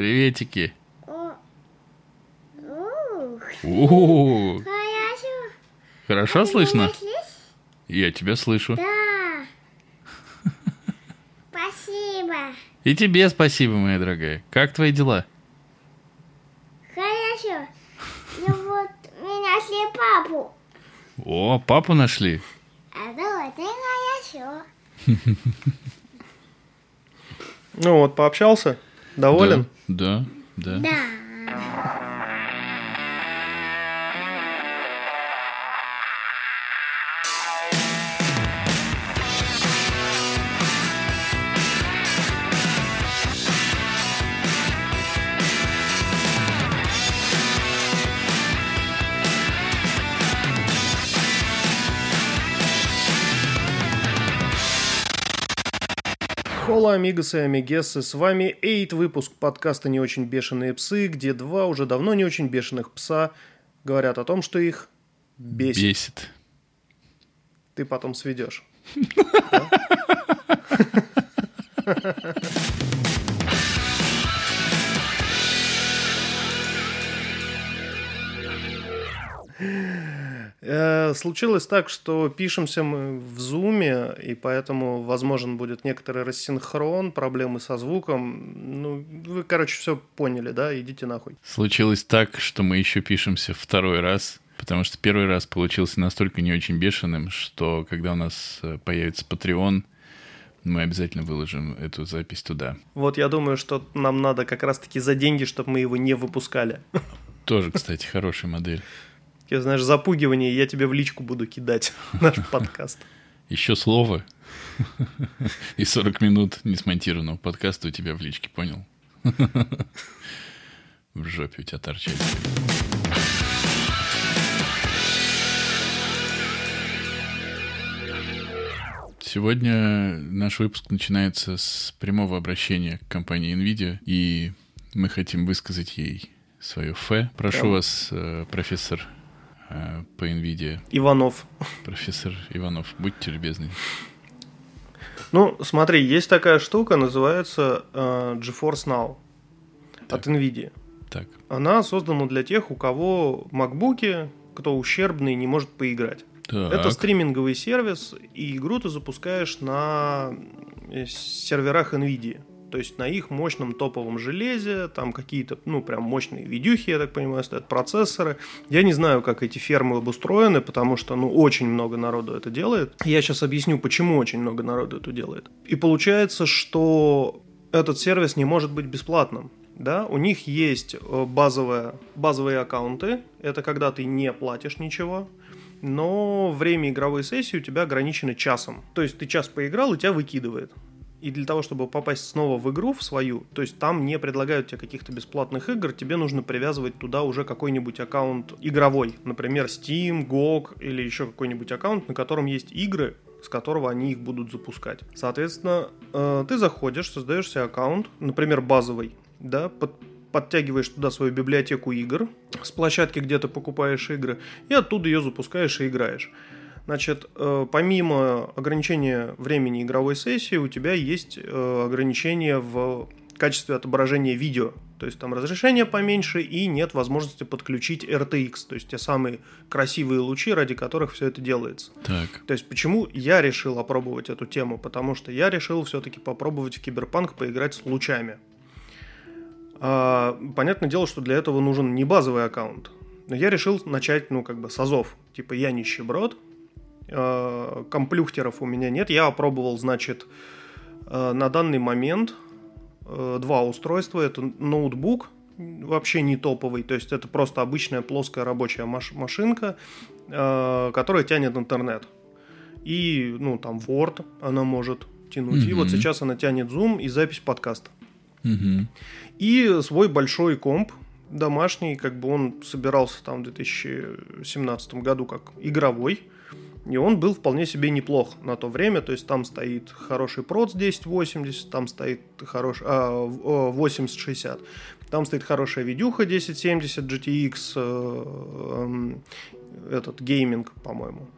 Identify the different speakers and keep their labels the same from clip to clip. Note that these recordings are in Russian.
Speaker 1: Приветики.
Speaker 2: О, хорошо.
Speaker 1: Хорошо
Speaker 2: Ты
Speaker 1: слышно? Я тебя слышу.
Speaker 2: Да. Спасибо.
Speaker 1: И тебе спасибо, моя дорогая. Как твои дела?
Speaker 2: Хорошо. Ну вот, мы нашли папу.
Speaker 1: О, папу нашли.
Speaker 2: А да, это хорошо.
Speaker 3: Ну вот, пообщался? Доволен?
Speaker 1: Да, да. да.
Speaker 2: Да.
Speaker 3: Хола, амигасы и амигессы, с вами Эйт, выпуск подкаста «Не очень бешеные псы», где два уже давно не очень бешеных пса говорят о том, что их бесит.
Speaker 1: Бесит.
Speaker 3: Ты потом сведешь. Случилось так, что пишемся мы в зуме, и поэтому возможен будет некоторый рассинхрон, проблемы со звуком. Ну, вы, короче, все поняли, да? Идите нахуй.
Speaker 1: Случилось так, что мы еще пишемся второй раз, потому что первый раз получился настолько не очень бешеным, что когда у нас э, появится Patreon, мы обязательно выложим эту запись туда.
Speaker 3: Вот я думаю, что нам надо как раз-таки за деньги, чтобы мы его не выпускали.
Speaker 1: Тоже, кстати, хорошая модель.
Speaker 3: Я, знаешь, запугивание, я тебе в личку буду кидать наш подкаст.
Speaker 1: Еще слово и 40 минут несмонтированного подкаста у тебя в личке, понял? В жопе у тебя торчать. Сегодня наш выпуск начинается с прямого обращения к компании NVIDIA, и мы хотим высказать ей свое фе. Прошу вас, э, профессор э, по NVIDIA,
Speaker 3: Иванов.
Speaker 1: профессор Иванов, будьте любезны.
Speaker 3: Ну, смотри, есть такая штука, называется э, GeForce Now от NVIDIA.
Speaker 1: Так,
Speaker 3: Она создана для тех, у кого макбуки, кто ущербный, не может поиграть.
Speaker 1: так.
Speaker 3: Это стриминговый сервис, и игру ты запускаешь на э, серверах NVIDIA. То есть на их мощном топовом железе, там какие-то, ну, прям мощные видюхи, я так понимаю, стоят процессоры. Я не знаю, как эти фермы обустроены, потому что, ну, очень много народу это делает. Я сейчас объясню, почему очень много народу это делает. И получается, что этот сервис не может быть бесплатным. Да, у них есть э, базовые, базовые аккаунты, это когда ты не платишь ничего, но время игровой сессии у тебя ограничено часом. То есть ты час поиграл, и тебя выкидывает. И для того, чтобы попасть снова в игру, в свою, то есть там не предлагают тебе каких-то бесплатных игр, тебе нужно привязывать туда уже какой-нибудь аккаунт игровой. Например, Steam, GOG или еще какой-нибудь аккаунт, на котором есть игры, с которого они их будут запускать. Соответственно, э, ты заходишь, создаешь себе аккаунт, например, базовый, да, под- подтягиваешь туда свою библиотеку игр с площадки, где ты покупаешь игры, и оттуда ее запускаешь и играешь. Значит, э, помимо ограничения времени игровой сессии, у тебя есть э, ограничение в качестве отображения видео. То есть там разрешение поменьше и нет возможности подключить RTX, то есть те самые красивые лучи, ради которых все это делается.
Speaker 1: Так,
Speaker 3: То есть почему я решил опробовать эту тему? Потому что я решил все-таки попробовать в Киберпанк поиграть с лучами. А, понятное дело, что для этого нужен не базовый аккаунт. Но я решил начать, ну, как бы с азов. Типа я нищеброд, а, комплюхтеров у меня нет. Я опробовал, значит, а, на данный момент а, два устройства. Это ноутбук, вообще не топовый, то есть это просто обычная плоская рабочая маш- машинка, а, которая тянет интернет. И, ну, там, Word она может тянуть. И вот сейчас она тянет Zoom и запись подкаста.
Speaker 1: Мгм.
Speaker 3: И свой большой комп домашний, как бы он собирался там в 2017 году как игровой. И он был вполне себе неплох на то время. То есть там стоит хороший проц 1080, там стоит хороший а, в- о, 8060. Там стоит хорошая видюха 1070 GTX, э, эм, этот гейминг, по-моему.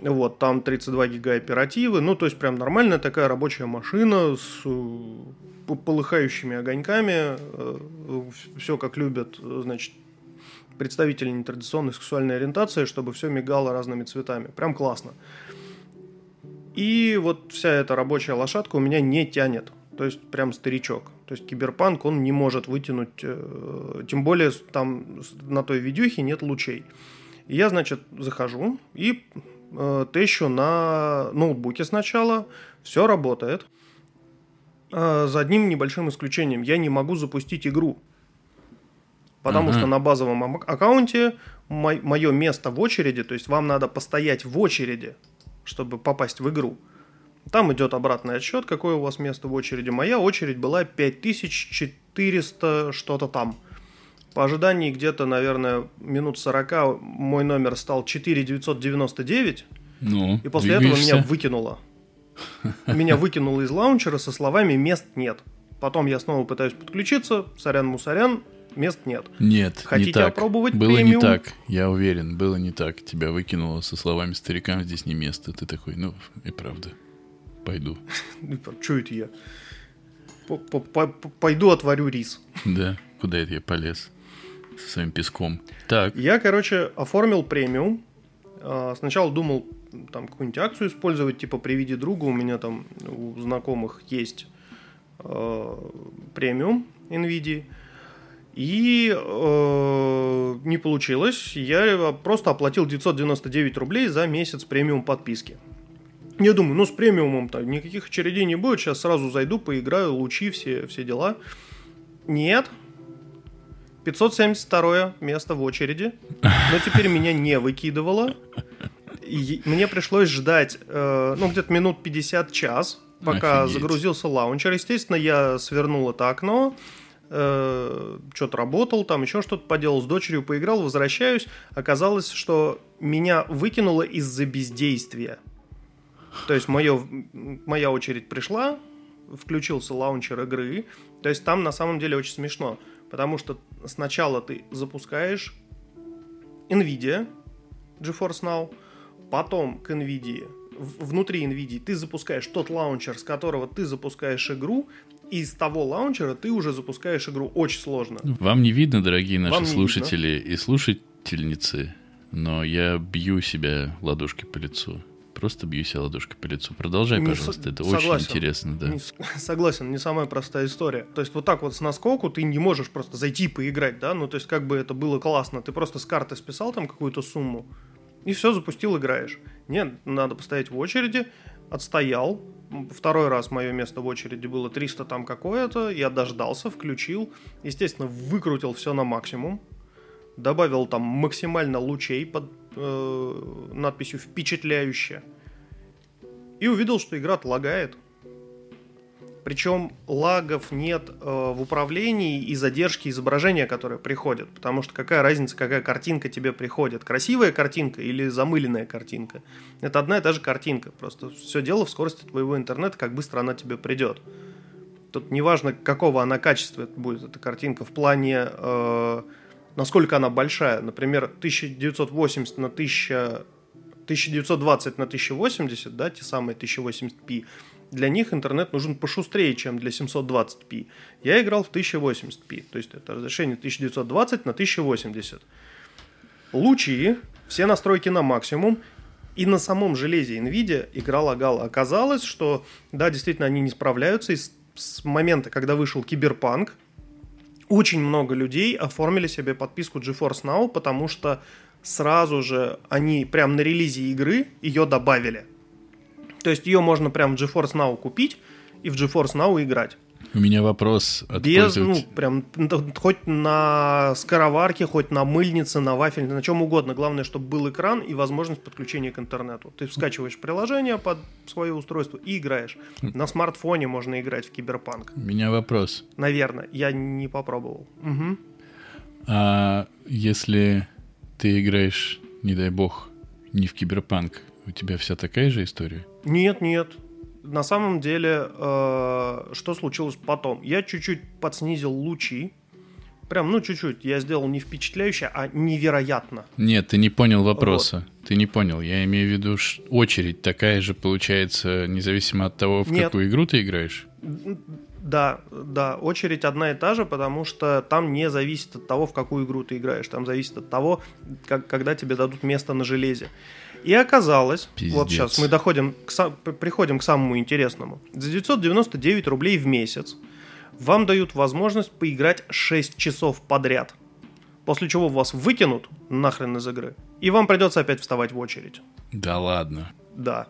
Speaker 3: Вот, там 32 гига оперативы. Ну, то есть, прям нормальная такая рабочая машина с э, полыхающими огоньками. Все как любят, э, значит, представители нетрадиционной сексуальной ориентации, чтобы все мигало разными цветами. Прям классно. И вот вся эта рабочая лошадка у меня не тянет. То есть прям старичок. То есть киберпанк он не может вытянуть, э, тем более там на той видюхе нет лучей. Я, значит, захожу и э, на ноутбуке сначала. Все работает. Э, за одним небольшим исключением. Я не могу запустить игру. Потому
Speaker 1: Ага.
Speaker 3: что на базовом аккаунте мое место в очереди, то есть вам надо постоять в очереди, чтобы попасть в игру. Там идет обратный отсчет, какое у вас место в очереди. Моя очередь была 5400 что-то там. По ожидании где-то, наверное, минут 40 мой номер стал 4999,
Speaker 1: Ну,
Speaker 3: и после этого
Speaker 1: двигаешься.
Speaker 3: меня выкинуло. Меня выкинуло из лаунчера со словами «мест нет». Потом я снова пытаюсь подключиться, сорян-мусорян, мест нет.
Speaker 1: Нет,
Speaker 3: Хотите
Speaker 1: не так.
Speaker 3: опробовать
Speaker 1: Было
Speaker 3: премиум?
Speaker 1: не так, я уверен, было не так. Тебя выкинуло со словами «старикам здесь не место». Ты такой, ну, и правда, пойду.
Speaker 3: Что это я? Пойду отварю рис.
Speaker 1: Да, куда это я полез? Со своим песком. Так,
Speaker 3: Я, короче, оформил премиум. А, Сначала думал там какую-нибудь акцию использовать, типа приведи друга. У меня там у знакомых есть э, премиум NVIDIA. И э, не получилось. Я просто оплатил 999 рублей за месяц премиум подписки. Я думаю, ну с премиумом-то никаких очередей не будет. Сейчас сразу зайду, поиграю, лучи, все, все дела. Нет. 572 место в очереди. Но теперь меня не выкидывало. И мне пришлось ждать, э, ну, где-то минут 50 час, пока
Speaker 1: Офигеть.
Speaker 3: загрузился лаунчер. Естественно, я свернул это окно, что-то работал, там еще что-то поделал, с дочерью поиграл, возвращаюсь. Оказалось, что меня выкинуло из-за бездействия. То есть моё, моя очередь пришла, включился лаунчер игры. То есть там на самом деле очень смешно. Потому что сначала ты запускаешь NVIDIA GeForce Now, потом к NVIDIA, внутри NVIDIA ты запускаешь тот лаунчер, с которого ты запускаешь игру, из того лаунчера ты уже запускаешь игру. Очень сложно.
Speaker 1: вам не видно, дорогие наши
Speaker 3: Вам
Speaker 1: слушатели и слушательницы, но я бью себя ладошкой по лицу. Просто бью себя ладошкой по лицу. Продолжай,
Speaker 3: Не
Speaker 1: пожалуйста,
Speaker 3: со-
Speaker 1: это очень
Speaker 3: согласен.
Speaker 1: интересно, да.
Speaker 3: Не согласен, не самая простая история. То есть вот так вот с наскоку ты не можешь просто зайти поиграть, да? Ну, то есть как бы это было классно. Ты просто с карты списал там какую-то сумму, и все, запустил, играешь. Нет, надо постоять в очереди, отстоял. Второй раз мое место в очереди было 300 там какое-то, я дождался, включил. Естественно, выкрутил все на максимум. Добавил там максимально лучей под э, надписью «Впечатляюще». И увидел, что игра лагает. Причем лагов нет э, в управлении и задержки изображения, которые приходят. Потому что какая разница, какая картинка тебе приходит. Красивая картинка или замыленная картинка. Это одна и та же картинка. Просто все дело в скорости твоего интернета, как быстро она тебе придет. Тут неважно, какого она качества будет, эта картинка, в плане, э, насколько она большая. Например, 1980 на 1000, 1920 на 1080, да, те самые 1080p, для них интернет нужен пошустрее, чем для 720p. Я играл в 1080p, то есть это разрешение 1920 на 1080. Лучи, все настройки на максимум, и на самом железе NVIDIA игра лагала. Оказалось, что, да, действительно, они не справляются, и с, с момента, когда вышел Киберпанк, очень много людей оформили себе подписку GeForce Now, потому что сразу же они прям на релизе игры ее добавили. То есть ее можно прям в GeForce Now купить и в GeForce Now играть.
Speaker 1: У меня вопрос от
Speaker 3: Без, ну,
Speaker 1: пользователя.
Speaker 3: прям, н- хоть на скороварке, хоть на мыльнице, на вафельнице, на чем угодно. Главное, чтобы был экран и возможность подключения к интернету. Ты скачиваешь приложение под свое устройство и играешь. На смартфоне можно играть в Киберпанк.
Speaker 1: У меня вопрос.
Speaker 3: Наверное, я не попробовал. Мгм.
Speaker 1: А если ты играешь, не дай бог, не в киберпанк, у тебя вся такая же история?
Speaker 3: Нет, нет. На самом деле, э, что случилось потом? Я чуть-чуть подснизил лучи. Прям, ну, чуть-чуть. Я сделал не впечатляюще, а невероятно.
Speaker 1: Нет, ты не понял вопроса. Ты ты не понял. Я имею в виду, очередь такая же получается, независимо от того, в
Speaker 3: Нет.
Speaker 1: какую игру ты играешь.
Speaker 3: Да, да, очередь одна и та же, потому что там не зависит от того, в какую игру ты играешь. Там зависит от того, как, когда тебе дадут место на железе. И оказалось, вот
Speaker 1: Пиздец.
Speaker 3: сейчас мы доходим к, приходим к самому интересному. За 999 рублей в месяц вам дают возможность поиграть 6 часов подряд. После чего вас выкинут нахрен из игры. И вам придется опять вставать в очередь.
Speaker 1: Да ладно.
Speaker 3: Да.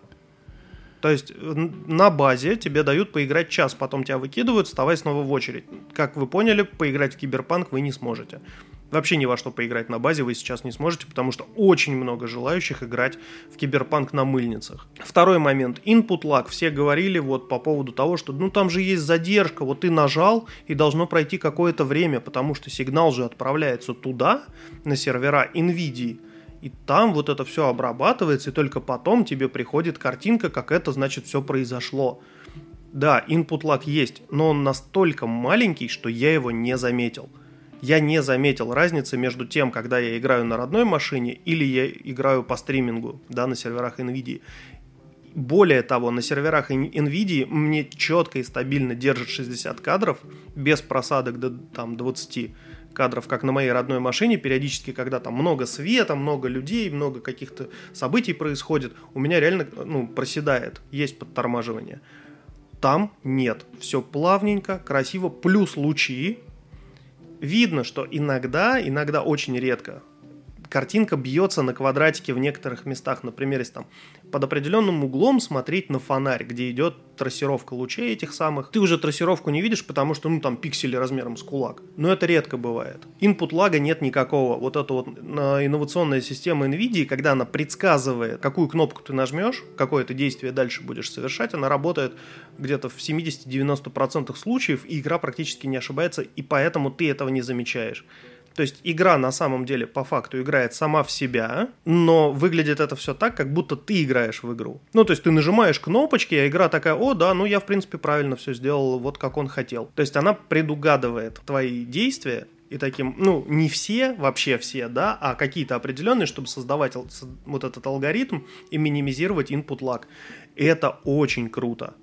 Speaker 3: То есть на базе тебе дают поиграть час, потом тебя выкидывают, вставай снова в очередь. Как вы поняли, поиграть в киберпанк вы не сможете. Вообще ни во что поиграть на базе вы сейчас не сможете, потому что очень много желающих играть в киберпанк на мыльницах. Второй момент. Input lag. Все говорили вот по поводу того, что ну там же есть задержка, вот ты нажал и должно пройти какое-то время, потому что сигнал же отправляется туда, на сервера NVIDIA, и там вот это все обрабатывается, и только потом тебе приходит картинка, как это значит все произошло. Да, input lag есть, но он настолько маленький, что я его не заметил. Я не заметил разницы между тем, когда я играю на родной машине или я играю по стримингу, да, на серверах NVIDIA. Более того, на серверах NVIDIA мне четко и стабильно держит 60 кадров, без просадок до там, 20 кадров, как на моей родной машине, периодически, когда там много света, много людей, много каких-то событий происходит, у меня реально ну, проседает, есть подтормаживание. Там нет, все плавненько, красиво, плюс лучи. Видно, что иногда, иногда очень редко, картинка бьется на квадратике в некоторых местах. Например, если там под определенным углом смотреть на фонарь, где идет трассировка лучей этих самых. Ты уже трассировку не видишь, потому что, ну, там пиксели размером с кулак. Но это редко бывает. Инпут лага нет никакого. Вот эта вот э, инновационная система NVIDIA, когда она предсказывает, какую кнопку ты нажмешь, какое ты действие дальше будешь совершать, она работает где-то в 70-90% случаев, и игра практически не ошибается, и поэтому ты этого не замечаешь. То есть игра на самом деле по факту играет сама в себя, но выглядит это все так, как будто ты играешь в игру. Ну, то есть ты нажимаешь кнопочки, а игра такая, о, да, ну я в принципе правильно все сделал, вот как он хотел. То есть она предугадывает твои действия, и таким, ну, не все, вообще все, да, а какие-то определенные, чтобы создавать вот этот алгоритм и минимизировать input lag. Это очень круто.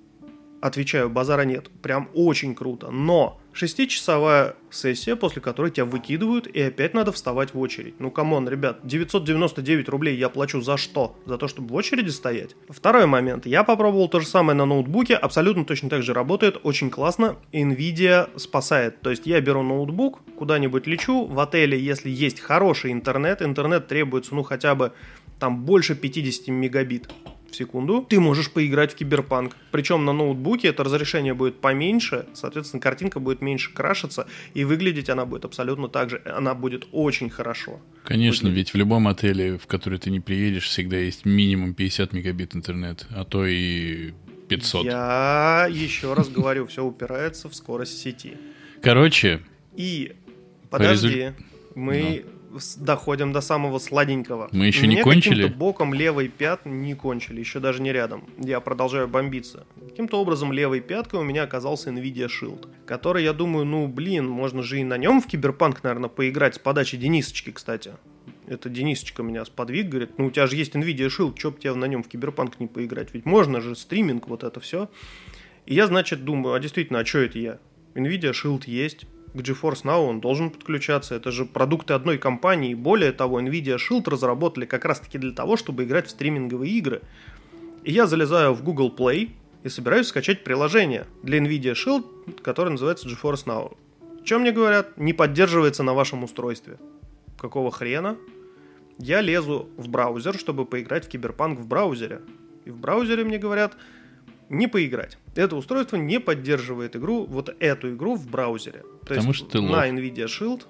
Speaker 3: Отвечаю, базара нет. Прям очень круто. Но шестичасовая сессия, после которой тебя выкидывают, и опять надо вставать в очередь. Ну, come on, ребят, 999 рублей я плачу за что? За то, чтобы в очереди стоять? Второй момент. Я попробовал то же самое на ноутбуке, абсолютно точно так же работает, очень классно. Nvidia спасает. То есть я беру ноутбук, куда-нибудь лечу, в отеле, если есть хороший интернет, интернет требуется, ну, хотя бы там больше 50 мегабит в секунду, ты можешь поиграть в киберпанк. Причем на ноутбуке это разрешение будет поменьше, соответственно, картинка будет меньше крашиться, и выглядеть она будет абсолютно так же. Она будет очень хорошо.
Speaker 1: Конечно,
Speaker 3: Выглядит.
Speaker 1: ведь в любом отеле, в который ты не приедешь, всегда есть минимум 50 мегабит интернет, а то и 500.
Speaker 3: Я еще раз говорю, все упирается в скорость сети.
Speaker 1: Короче,
Speaker 3: И
Speaker 1: По
Speaker 3: подожди, мы с- доходим до самого сладенького.
Speaker 1: Мы еще не
Speaker 3: не
Speaker 1: кончили?
Speaker 3: каким-то боком левой пят не кончили, еще даже не рядом. Я продолжаю бомбиться. Каким-то образом левой пяткой у меня оказался Nvidia Shield, который, я думаю, ну блин, можно же и на нем в Киберпанк, наверное, поиграть с подачи Денисочки, кстати. Это Денисочка меня сподвиг, говорит, ну у тебя же есть Nvidia Shield, чё бы тебе на нем в Киберпанк не поиграть? Ведь можно же, стриминг, вот это все. И я, значит, думаю, а действительно, а что это я? Nvidia Shield есть, к GeForce Now он должен подключаться. Это же продукты одной компании. Более того, Nvidia Shield разработали как раз-таки для того, чтобы играть в стриминговые игры. И я залезаю в Google Play и собираюсь скачать приложение для Nvidia Shield, которое называется GeForce Now. Чем мне говорят? Не поддерживается на вашем устройстве. Какого хрена? Я лезу в браузер, чтобы поиграть в Киберпанк в браузере. И в браузере мне говорят, не поиграть. Это устройство не поддерживает игру, вот эту игру в браузере. То
Speaker 1: Потому
Speaker 3: есть
Speaker 1: что ты
Speaker 3: на
Speaker 1: лох.
Speaker 3: Nvidia Shield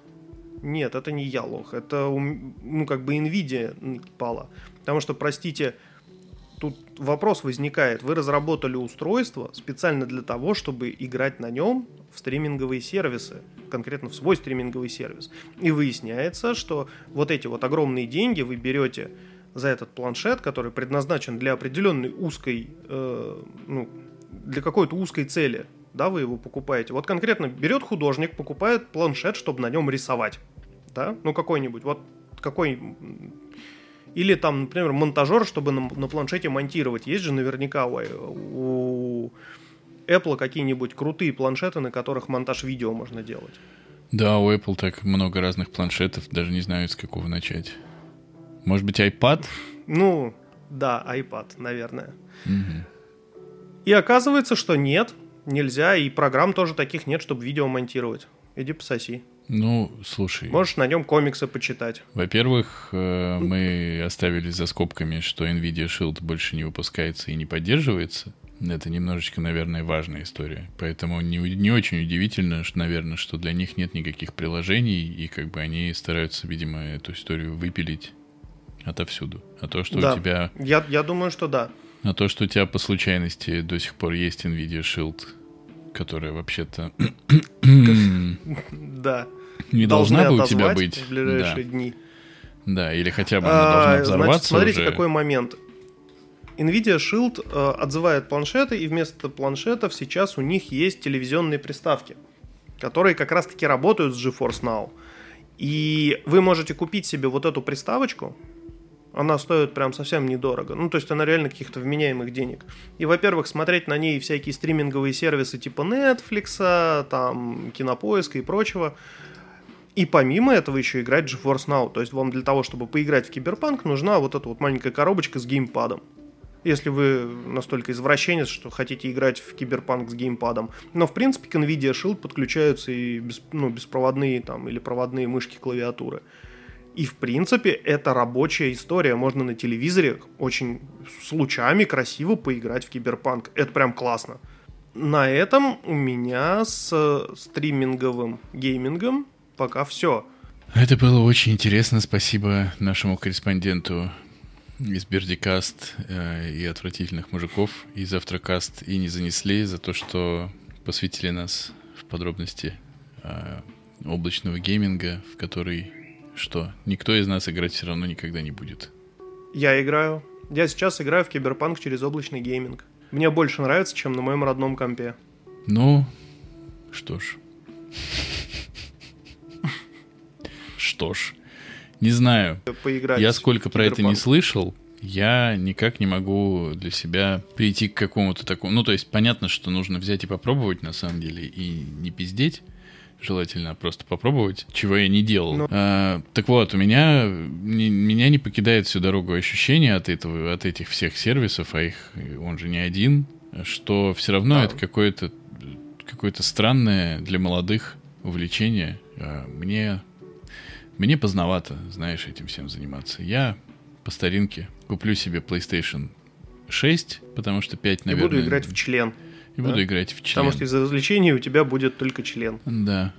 Speaker 3: нет, это не я лох, это ну как бы Nvidia пала. Потому что, простите, тут вопрос возникает. Вы разработали устройство специально для того, чтобы играть на нем в стриминговые сервисы, конкретно в свой стриминговый сервис. И выясняется, что вот эти вот огромные деньги вы берете за этот планшет, который предназначен для определенной узкой, э, ну, для какой-то узкой цели, да, вы его покупаете. Вот конкретно берет художник, покупает планшет, чтобы на нем рисовать, да, ну какой-нибудь, вот какой Или там, например, монтажер, чтобы на, на планшете монтировать. Есть же наверняка у, у Apple какие-нибудь крутые планшеты, на которых монтаж видео можно делать.
Speaker 1: Да, у Apple так много разных планшетов, даже не знаю, с какого начать. Может быть, iPad?
Speaker 3: Ну, да, iPad, наверное. Угу. И оказывается, что нет, нельзя, и программ тоже таких нет, чтобы видео монтировать. Иди пососи.
Speaker 1: Ну, слушай.
Speaker 3: Можешь на нем комиксы почитать.
Speaker 1: Во-первых, э, мы оставили за скобками, что NVIDIA Shield больше не выпускается и не поддерживается. Это немножечко, наверное, важная история. Поэтому не, не очень удивительно, что, наверное, что для них нет никаких приложений, и как бы они стараются, видимо, эту историю выпилить отовсюду. А то, что
Speaker 3: да.
Speaker 1: у тебя...
Speaker 3: Я, я думаю, что да.
Speaker 1: А то, что у тебя по случайности до сих пор есть NVIDIA Shield, которая вообще-то...
Speaker 3: Да.
Speaker 1: Не должна бы у тебя быть.
Speaker 3: в ближайшие дни.
Speaker 1: Да, или хотя бы она должна а, взорваться
Speaker 3: Смотрите, какой момент. NVIDIA Shield э, отзывает планшеты, и вместо планшетов сейчас у них есть телевизионные приставки, которые как раз-таки работают с GeForce Now. И вы можете купить себе вот эту приставочку, она стоит прям совсем недорого. Ну, то есть она реально каких-то вменяемых денег. И, во-первых, смотреть на ней всякие стриминговые сервисы типа Netflix, там, Кинопоиска и прочего. И помимо этого еще играть GeForce Now. То есть вам для того, чтобы поиграть в Киберпанк, нужна вот эта вот маленькая коробочка с геймпадом. Если вы настолько извращенец, что хотите играть в Киберпанк с геймпадом. Но, в принципе, к NVIDIA Shield подключаются и без, ну, беспроводные там, или проводные мышки клавиатуры. И, в принципе, это рабочая история. Можно на телевизоре очень с лучами красиво поиграть в киберпанк. Это прям классно. На этом у меня с стриминговым геймингом пока все.
Speaker 1: Это было очень интересно. Спасибо нашему корреспонденту из Бердикаст э, и отвратительных мужиков и Завтракаст и не занесли за то, что посвятили нас в подробности э, облачного гейминга, в который что никто из нас играть все равно никогда не будет.
Speaker 3: Я играю. Я сейчас играю в киберпанк через облачный гейминг. Мне больше нравится, чем на моем родном компе.
Speaker 1: Ну, что ж. Что ж. Не знаю.
Speaker 3: Поиграть
Speaker 1: я сколько про это не слышал, я никак не могу для себя прийти к какому-то такому... Ну, то есть, понятно, что нужно взять и попробовать, на самом деле, и не пиздеть желательно просто попробовать, чего я не делал. Но... Ну. А, так вот, у меня, не, меня не покидает всю дорогу ощущение от этого, от этих всех сервисов, а их, он же не один, что все равно а... это какое-то какое-то странное для молодых увлечение. А, мне, мне поздновато, знаешь, этим всем заниматься. Я по старинке куплю себе PlayStation 6, потому что 5, наверное...
Speaker 3: И буду играть в член.
Speaker 1: И да? буду играть в член.
Speaker 3: Потому что из-за развлечений у тебя будет только член.
Speaker 1: Да,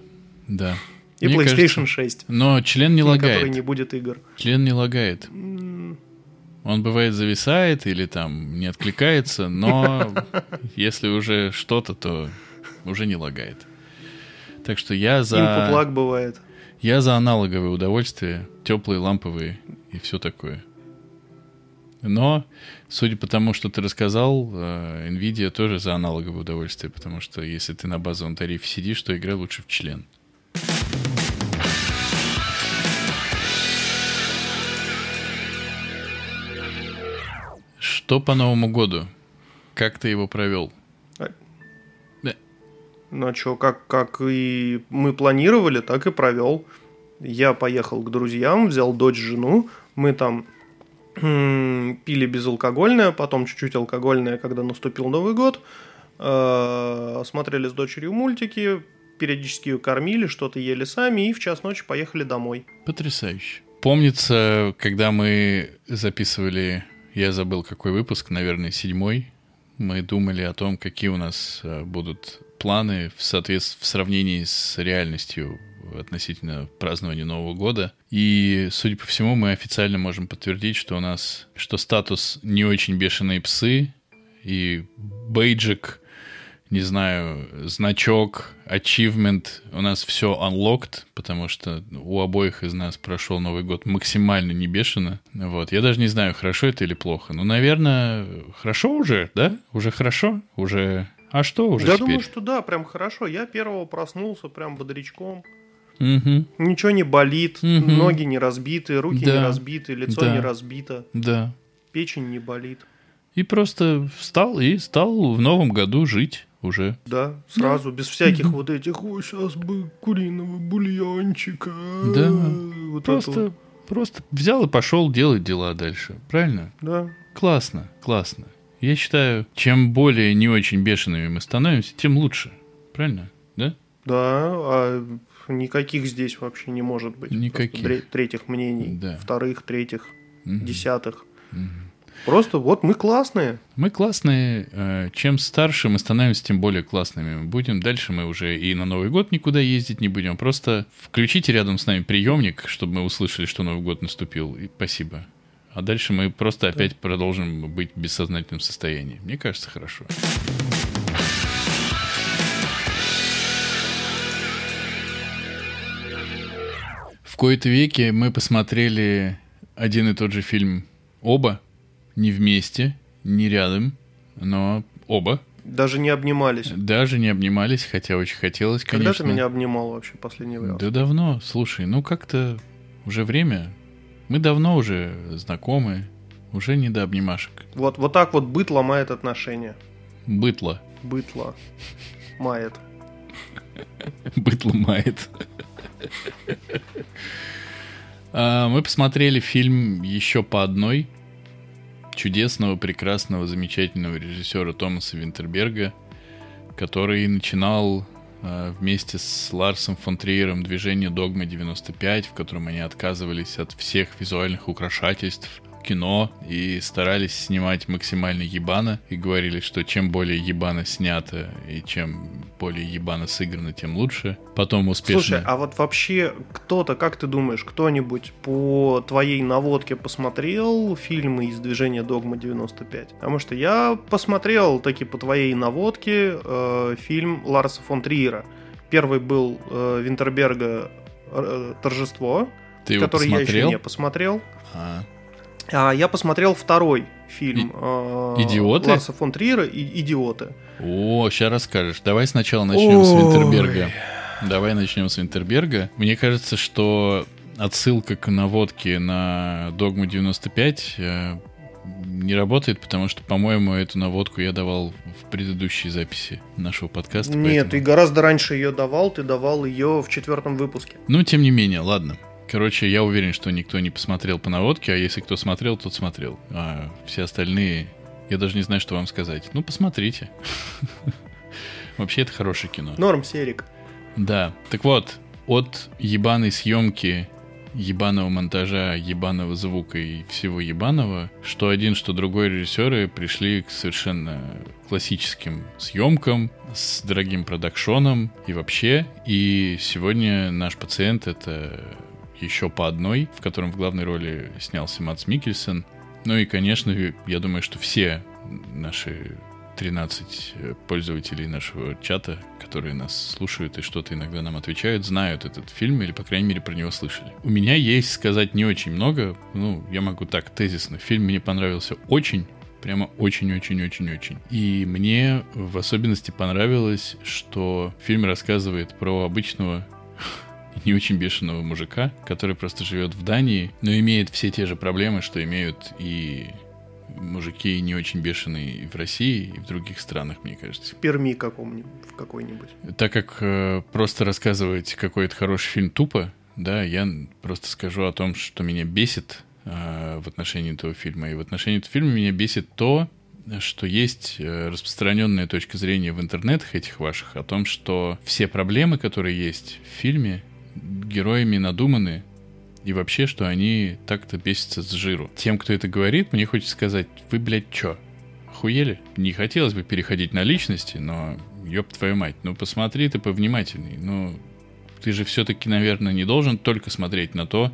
Speaker 1: да.
Speaker 3: И Мне PlayStation кажется, 6.
Speaker 1: Но член не лагает.
Speaker 3: который не будет игр.
Speaker 1: Член не лагает. Он бывает зависает или там не откликается, но если уже что-то, то уже не лагает. Так что я за...
Speaker 3: Input lag бывает.
Speaker 1: Я за аналоговые удовольствия, теплые, ламповые и все такое. Но, судя по тому, что ты рассказал, э, Nvidia тоже за аналоговое удовольствие, потому что если ты на базовом тарифе сидишь, то играй лучше в член. Что по Новому году? Как ты его провел? А...
Speaker 3: Да. Ну а что, как, как и мы планировали, так и провел. Я поехал к друзьям, взял дочь, жену. Мы там пили безалкогольное, потом чуть-чуть алкогольное, когда наступил Новый год. Э, смотрели с дочерью мультики, периодически ее кормили, что-то ели сами и в час ночи поехали домой.
Speaker 1: Потрясающе. Помнится, когда мы записывали, я забыл какой выпуск, наверное, седьмой, мы думали о том, какие у нас э, будут планы в, соответствии, в сравнении с реальностью относительно празднования Нового года. И, судя по всему, мы официально можем подтвердить, что у нас, что статус не очень бешеные псы и бейджик, не знаю, значок, achievement, у нас все unlocked, потому что у обоих из нас прошел Новый год максимально не бешено. Вот, я даже не знаю, хорошо это или плохо. Ну, наверное, хорошо уже, да? Уже хорошо? Уже... А что уже
Speaker 3: Я
Speaker 1: теперь?
Speaker 3: думаю, что да, прям хорошо. Я первого проснулся прям бодрячком.
Speaker 1: Мгм.
Speaker 3: Ничего не болит,
Speaker 1: Мгм.
Speaker 3: ноги не разбиты, руки
Speaker 1: Да.
Speaker 3: не разбиты, лицо
Speaker 1: Да.
Speaker 3: не разбито,
Speaker 1: Да.
Speaker 3: печень не болит.
Speaker 1: И просто встал и стал в новом году жить уже.
Speaker 3: Да, сразу, без всяких вот этих, ой, сейчас бы куриного бульончика.
Speaker 1: Да.
Speaker 3: Вот
Speaker 1: Просто,
Speaker 3: вот.
Speaker 1: просто взял и пошел делать дела дальше. Правильно?
Speaker 3: Да.
Speaker 1: Классно, классно. Я считаю, чем более не очень бешеными мы становимся, тем лучше. Правильно? Да?
Speaker 3: Да, а никаких здесь вообще не может быть.
Speaker 1: Никаких.
Speaker 3: Просто тре- третьих мнений,
Speaker 1: Да.
Speaker 3: вторых, третьих,
Speaker 1: Мгм.
Speaker 3: десятых.
Speaker 1: Мгм.
Speaker 3: Просто вот мы классные.
Speaker 1: Мы классные. э, Чем старше мы становимся, тем более классными мы будем. Дальше мы уже и на Новый год никуда ездить не будем. Просто включите рядом с нами приемник, чтобы мы услышали, что Новый год наступил. И спасибо. А дальше мы просто опять продолжим быть в бессознательном состоянии. Мне кажется, хорошо. Кои-то веке мы посмотрели один и тот же фильм оба, не вместе, не рядом, но оба.
Speaker 3: Даже не обнимались.
Speaker 1: Даже не обнимались, хотя очень хотелось,
Speaker 3: Когда
Speaker 1: конечно.
Speaker 3: ты меня обнимал вообще последний раз?
Speaker 1: Да давно, слушай, ну как-то уже время. Мы давно уже знакомы, уже не до обнимашек.
Speaker 3: Вот, вот так вот быт ломает отношения.
Speaker 1: Бытло.
Speaker 3: Бытло. Мает.
Speaker 1: Быт ломает. А, Мы посмотрели фильм еще по одной чудесного, прекрасного, замечательного режиссера Томаса Винтерберга, который начинал а, вместе с Ларсом фон Триером движение «Догма 95», в котором они отказывались от всех визуальных украшательств кино и старались снимать максимально ебано и говорили, что чем более ебано снято и чем более ебано сыграно, тем лучше. Потом успешно...
Speaker 3: Слушай, а вот вообще кто-то, как ты думаешь, кто-нибудь по твоей наводке посмотрел фильмы из движения Догма 95? Потому что я посмотрел таки по твоей наводке э, фильм Ларса фон Триера. Первый был э, Винтерберга э, «Торжество»,
Speaker 1: Ты
Speaker 3: который я еще не посмотрел.
Speaker 1: А
Speaker 3: я посмотрел второй фильм э,
Speaker 1: «Идиоты»?
Speaker 3: Ларса фон Триера и «Идиоты».
Speaker 1: О, сейчас расскажешь. Давай сначала начнем с
Speaker 3: Ой.
Speaker 1: Винтерберга. Давай начнем с Винтерберга. Мне кажется, что отсылка к наводке на Догму 95 э, не работает, потому что, по-моему, эту наводку я давал в предыдущей записи нашего подкаста.
Speaker 3: Нет,
Speaker 1: поэтому-
Speaker 3: ты гораздо раньше ее давал, ты давал ее в четвертом выпуске.
Speaker 1: Ну, тем не менее, ладно. Короче, я уверен, что никто не посмотрел по наводке, а если кто смотрел, тот смотрел. А все остальные... Я даже не знаю, что вам сказать. Ну, посмотрите. Вообще, это хорошее кино.
Speaker 3: Норм, Серик.
Speaker 1: Да. Так вот, от ебаной съемки, ебаного монтажа, ебаного звука и всего ебаного, что один, что другой режиссеры пришли к совершенно классическим съемкам с дорогим продакшоном и вообще. И сегодня наш пациент это еще по одной, в котором в главной роли снялся Мац Микельсон. Ну и, конечно, я думаю, что все наши 13 пользователей нашего чата, которые нас слушают и что-то иногда нам отвечают, знают этот фильм или, по крайней мере, про него слышали. У меня есть сказать не очень много, ну, я могу так тезисно. Фильм мне понравился очень, прямо очень-очень-очень-очень. И мне в особенности понравилось, что фильм рассказывает про обычного не очень бешеного мужика, который просто живет в Дании, но имеет все те же проблемы, что имеют и мужики не очень бешеные в России, и в других странах, мне кажется.
Speaker 3: В Перми каком-нибудь, в какой-нибудь.
Speaker 1: Так как э, просто рассказывать какой-то хороший фильм тупо, да, я просто скажу о том, что меня бесит э, в отношении этого фильма. И в отношении этого фильма меня бесит то, что есть э, распространенная точка зрения в интернетах этих ваших о том, что все проблемы, которые есть в фильме, героями надуманы, и вообще, что они так-то бесятся с жиру. Тем, кто это говорит, мне хочется сказать, вы, блядь, чё? Охуели? Не хотелось бы переходить на личности, но ёб твою мать, ну посмотри ты повнимательней. Ну, ты же все-таки, наверное, не должен только смотреть на то,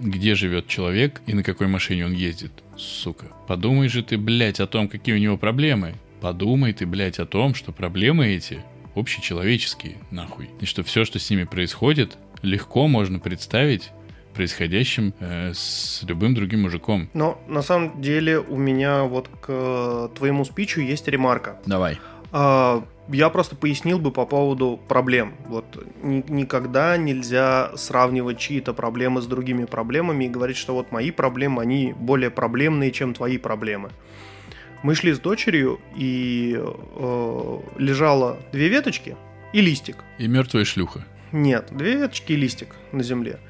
Speaker 1: где живет человек и на какой машине он ездит. Сука. Подумай же ты, блядь, о том, какие у него проблемы. Подумай ты, блядь, о том, что проблемы эти общечеловеческие, нахуй. И что все, что с ними происходит, легко можно представить происходящим э, с любым другим мужиком.
Speaker 3: Но на самом деле у меня вот к твоему спичу есть ремарка.
Speaker 1: Давай.
Speaker 3: А, я просто пояснил бы по поводу проблем. Вот ни- никогда нельзя сравнивать чьи-то проблемы с другими проблемами и говорить, что вот мои проблемы, они более проблемные, чем твои проблемы. Мы шли с дочерью, и э, лежало две веточки и листик.
Speaker 1: И мертвая шлюха.
Speaker 3: Нет, две веточки и листик на земле.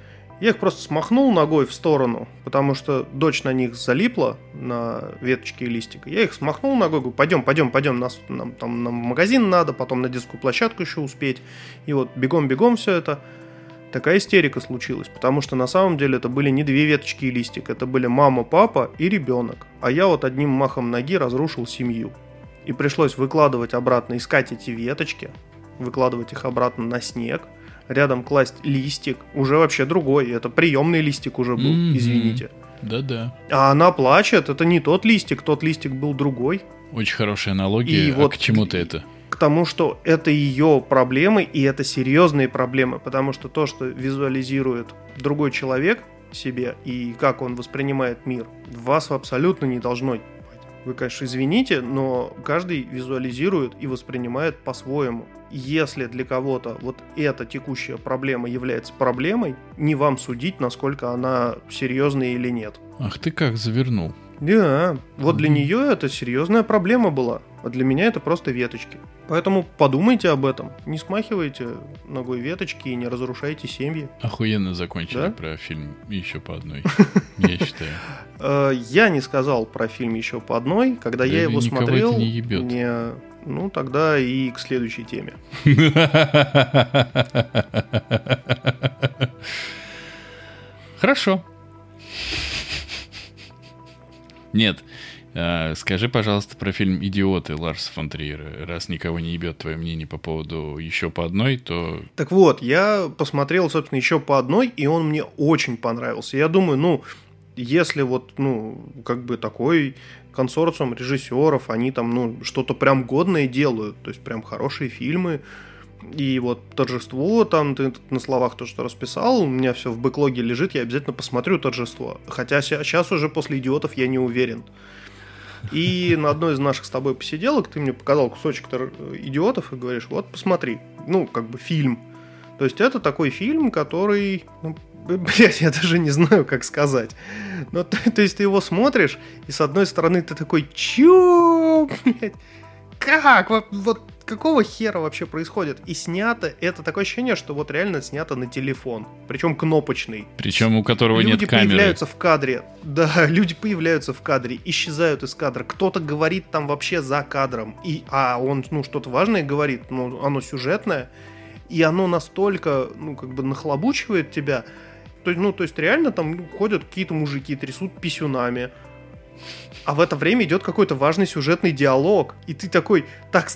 Speaker 3: Я их просто смахнул ногой в сторону, потому что дочь на них залипла, на веточки и листик. Я их смахнул ногой, говорю, пойдем, пойдем, пойдем, нас, нам там на магазин надо, потом на детскую площадку еще успеть. И вот бегом-бегом все это. Такая истерика случилась, потому что на самом деле это были не две веточки и листик, это были мама, папа и ребенок. А я вот одним махом ноги разрушил семью. И пришлось выкладывать обратно, искать эти веточки, выкладывать их обратно на снег, рядом класть листик, уже вообще другой, это приемный листик уже был,
Speaker 1: Мгм.
Speaker 3: извините.
Speaker 1: Да-да.
Speaker 3: А она плачет, это не тот листик, тот листик был другой.
Speaker 1: Очень хорошая аналогия.
Speaker 3: И
Speaker 1: а
Speaker 3: вот-
Speaker 1: к чему ты это?
Speaker 3: К тому, что это ее проблемы, и это серьезные проблемы, потому что то, что визуализирует другой человек себе, и как он воспринимает мир, вас абсолютно не должно. Вы, конечно, извините, но каждый визуализирует и воспринимает по-своему. Если для кого-то вот эта текущая проблема является проблемой, не вам судить, насколько она серьезная или нет.
Speaker 1: Ах ты как завернул.
Speaker 3: Да, вот для
Speaker 1: Мгм.
Speaker 3: нее это серьезная проблема была, а для меня это просто веточки. Поэтому подумайте об этом. Не смахивайте ногой веточки и не разрушайте семьи.
Speaker 1: Охуенно закончили
Speaker 3: Да?
Speaker 1: про фильм еще по одной, я считаю.
Speaker 3: Э, Я не сказал про фильм еще по одной, когда
Speaker 1: Да
Speaker 3: я его смотрел.
Speaker 1: не-
Speaker 3: Ну, тогда и к следующей теме.
Speaker 1: Хорошо. Нет. э, Скажи, пожалуйста, про фильм «Идиоты» Ларса фон Триера. Раз никого не ебет твое мнение по поводу еще по одной, то
Speaker 3: Так вот, я посмотрел, собственно, еще по одной, и он мне очень понравился. Я думаю, ну, если вот, ну, как бы такой консорциум режиссеров, они там, ну, что-то прям годное делают, то есть прям хорошие фильмы, и вот торжество, там ты на словах то, что расписал, у меня все в бэклоге лежит, я обязательно посмотрю торжество. Хотя сейчас уже после идиотов я не уверен. И на одной из наших с тобой посиделок ты мне показал кусочек идиотов и говоришь, вот посмотри, ну, как бы фильм. То есть это такой фильм, который, ну, блядь, я даже не знаю, как сказать. Но, то, то есть ты его смотришь, и с одной стороны ты такой, чё, блядь, как? Вот, вот какого хера вообще происходит? И снято, это такое ощущение, что вот реально снято на телефон, причем кнопочный.
Speaker 1: причем у которого
Speaker 3: люди
Speaker 1: нет камеры.
Speaker 3: появляются в кадре. Да, люди появляются в кадре, исчезают из кадра. Кто-то говорит там вообще за кадром. И, а он, ну, что-то важное говорит, ну, оно сюжетное. И оно настолько, ну, как бы нахлобучивает тебя. То, есть, ну, то есть реально там ходят какие-то мужики, трясут писюнами. А в это время идет какой-то важный сюжетный диалог. И ты такой, так,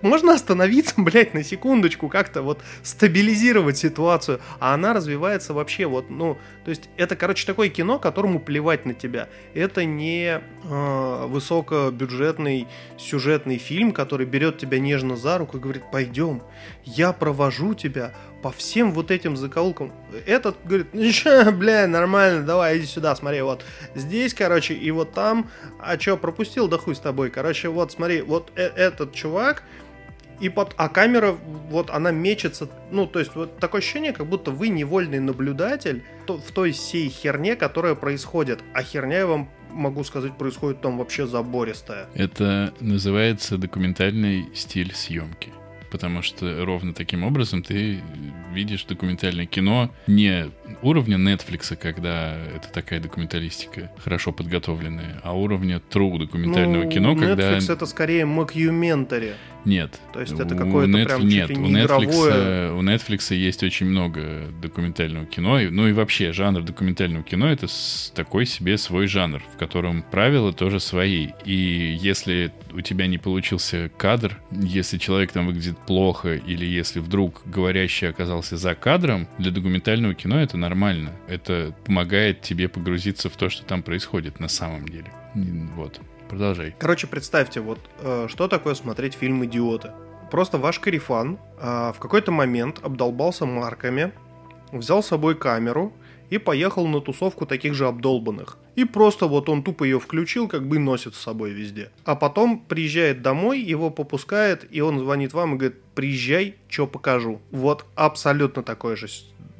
Speaker 3: можно остановиться, блядь, на секундочку, как-то вот стабилизировать ситуацию. А она развивается вообще вот, ну, то есть это, короче, такое кино, которому плевать на тебя. Это не э, высокобюджетный сюжетный фильм, который берет тебя нежно за руку и говорит, пойдем, я провожу тебя по всем вот этим закоулкам. Этот говорит, ну бля, нормально, давай, иди сюда, смотри, вот здесь, короче, и вот там, а чё, пропустил, да хуй с тобой, короче, вот смотри, вот э- этот чувак, и под, а камера, вот она мечется, ну, то есть вот такое ощущение, как будто вы невольный наблюдатель то- в той всей херне, которая происходит. А херня, я вам могу сказать, происходит там вообще забористая.
Speaker 1: Это называется документальный стиль съемки. Потому что ровно таким образом ты видишь документальное кино не уровня Netflix, когда это такая документалистика хорошо подготовленная, а уровня true документального
Speaker 3: Ну,
Speaker 1: кино, когда...
Speaker 3: Netflix это скорее мокюментари.
Speaker 1: Нет.
Speaker 3: То есть это какое-то
Speaker 1: Netf-
Speaker 3: прям чуть
Speaker 1: Нет,
Speaker 3: ли
Speaker 1: у
Speaker 3: не
Speaker 1: Netflix,
Speaker 3: игровое.
Speaker 1: у Netflix есть очень много документального кино. и- Ну и вообще, жанр документального кино — это такой себе свой жанр, в котором правила тоже свои. И если у тебя не получился кадр, если человек там выглядит плохо, или если вдруг говорящий оказался за кадром, для документального кино это нормально. Это помогает тебе погрузиться в то, что там происходит на самом деле. Вот. Продолжай.
Speaker 3: Короче, представьте, вот э, что такое смотреть фильм «Идиоты». Просто ваш корефан а, в какой-то момент обдолбался марками, взял с собой камеру и поехал на тусовку таких же обдолбанных. И просто вот он тупо ее включил, как бы носит с собой везде. А потом приезжает домой, его попускает, и он звонит вам и говорит, приезжай, что покажу. Вот абсолютно такое же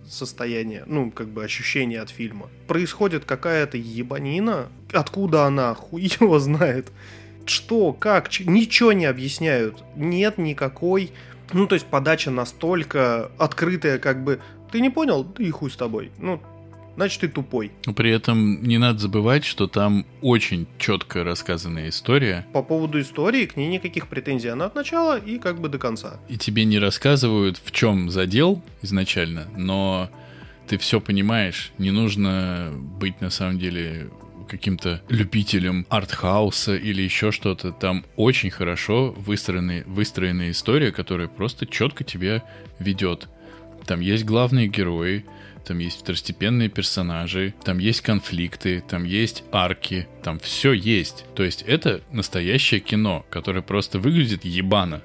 Speaker 3: состояние, ну, как бы ощущение от фильма. Происходит какая-то ебанина, откуда она, хуй его знает. Что, как, ч- ничего не объясняют. Нет никакой... Ну, то есть подача настолько открытая, как бы... Ты не понял? Ты и хуй с тобой. Ну, значит, ты тупой.
Speaker 1: При этом не надо забывать, что там очень четко рассказанная история,
Speaker 3: По поводу истории к ней никаких претензий. Она от начала и как бы до конца.
Speaker 1: и тебе не рассказывают, в чем задел изначально, но ты все понимаешь. Не нужно быть на самом деле каким-то любителем артхауса или еще что-то. Там очень хорошо выстроенная, выстроенная история, которая просто четко тебя ведет. Там есть главные герои, там есть второстепенные персонажи, там есть конфликты, там есть арки, там все есть. То есть это настоящее кино, которое просто выглядит ебано.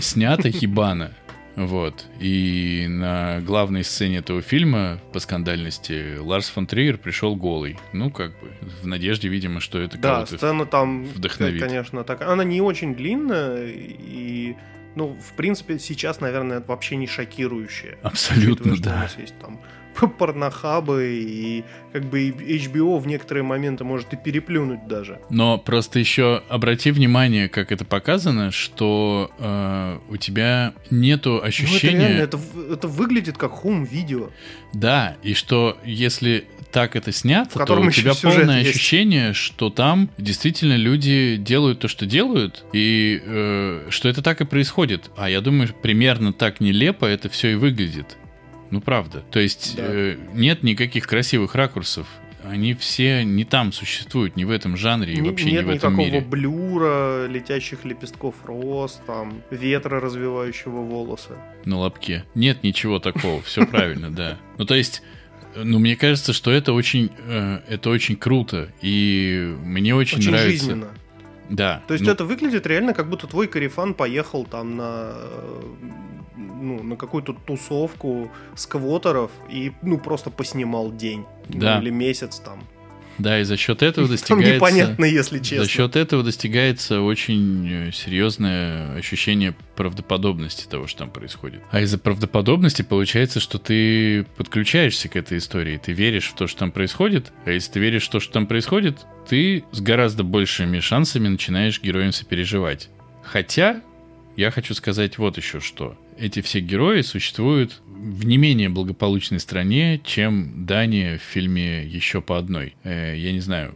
Speaker 1: Снято ебано. Вот. И на главной сцене этого фильма по скандальности Ларс фон Триер пришел голый. Ну, как бы, в надежде, видимо, что это
Speaker 3: Да, сцена там,
Speaker 1: вдохновит.
Speaker 3: конечно, так. Она не очень длинная и, ну, в принципе, сейчас, наверное, это вообще не шокирующая.
Speaker 1: Абсолютно,
Speaker 3: Учитывая, что У
Speaker 1: да.
Speaker 3: нас есть там порнохабы и как бы HBO в некоторые моменты может и переплюнуть даже.
Speaker 1: Но просто еще обрати внимание, как это показано, что э, у тебя нету
Speaker 3: Ну, это
Speaker 1: ощущения...
Speaker 3: реально, это, это выглядит как хум-видео.
Speaker 1: Да, и что если так это снято, то у тебя полное
Speaker 3: есть.
Speaker 1: ощущение, что там действительно люди делают то, что делают, и э, что это так и происходит. А я думаю, примерно так нелепо это все и выглядит. Ну, правда. То есть
Speaker 3: Да.
Speaker 1: э, нет никаких красивых ракурсов. Они все не там существуют, не в этом жанре и
Speaker 3: Ни-
Speaker 1: вообще
Speaker 3: Нет
Speaker 1: не в этом
Speaker 3: никакого
Speaker 1: мире.
Speaker 3: блюра, летящих лепестков роз, там, ветра, развивающего волосы.
Speaker 1: на лобке. Нет ничего такого, все правильно, да. Ну, то есть, ну, мне кажется, что это очень, э, это очень круто, и мне очень,
Speaker 3: Очень
Speaker 1: нравится.
Speaker 3: жизненно.
Speaker 1: Да.
Speaker 3: То есть
Speaker 1: ну,
Speaker 3: это выглядит реально, как будто твой корефан поехал там на, ну, на какую-то тусовку сквотеров и, ну, просто поснимал день. ну,
Speaker 1: Да.
Speaker 3: или месяц там.
Speaker 1: Да, и за счет этого
Speaker 3: Там
Speaker 1: достигается.
Speaker 3: непонятно, если честно.
Speaker 1: За счет этого достигается очень э, серьезное ощущение правдоподобности того, что там происходит. А из-за правдоподобности получается, что ты подключаешься к этой истории, ты веришь в то, что там происходит, а если ты веришь в то, что там происходит, ты с гораздо большими шансами начинаешь героям сопереживать. Хотя, я хочу сказать вот еще что. Эти все герои существуют в не менее благополучной стране, чем Дания в фильме «Еще по одной». Э, я не знаю,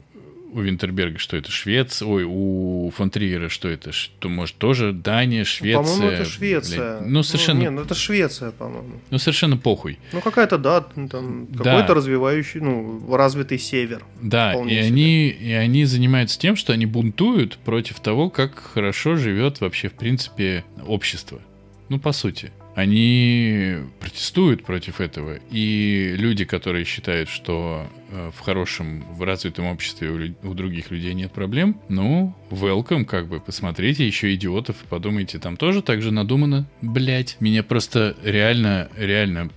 Speaker 1: у Винтерберга что это, Швеция, ой, у фон Триера что это, что, может, тоже Дания, Швеция.
Speaker 3: По-моему, это
Speaker 1: блядь.
Speaker 3: Швеция.
Speaker 1: Ну, совершенно,
Speaker 3: не, ну это Швеция, по-моему.
Speaker 1: ну, совершенно похуй.
Speaker 3: Ну, какая-то, да, там,
Speaker 1: Да.
Speaker 3: какой-то развивающий, ну, развитый север.
Speaker 1: Да, и
Speaker 3: себе.
Speaker 1: они, и они занимаются тем, что они бунтуют против того, как хорошо живет вообще, в принципе, общество. Ну, по сути. Они протестуют против этого. И люди, которые считают, что э, в хорошем, в развитом обществе у, у других людей нет проблем, ну, welcome, как бы, посмотрите еще идиотов, подумайте, там тоже так же надумано, блять. Меня просто реально, реально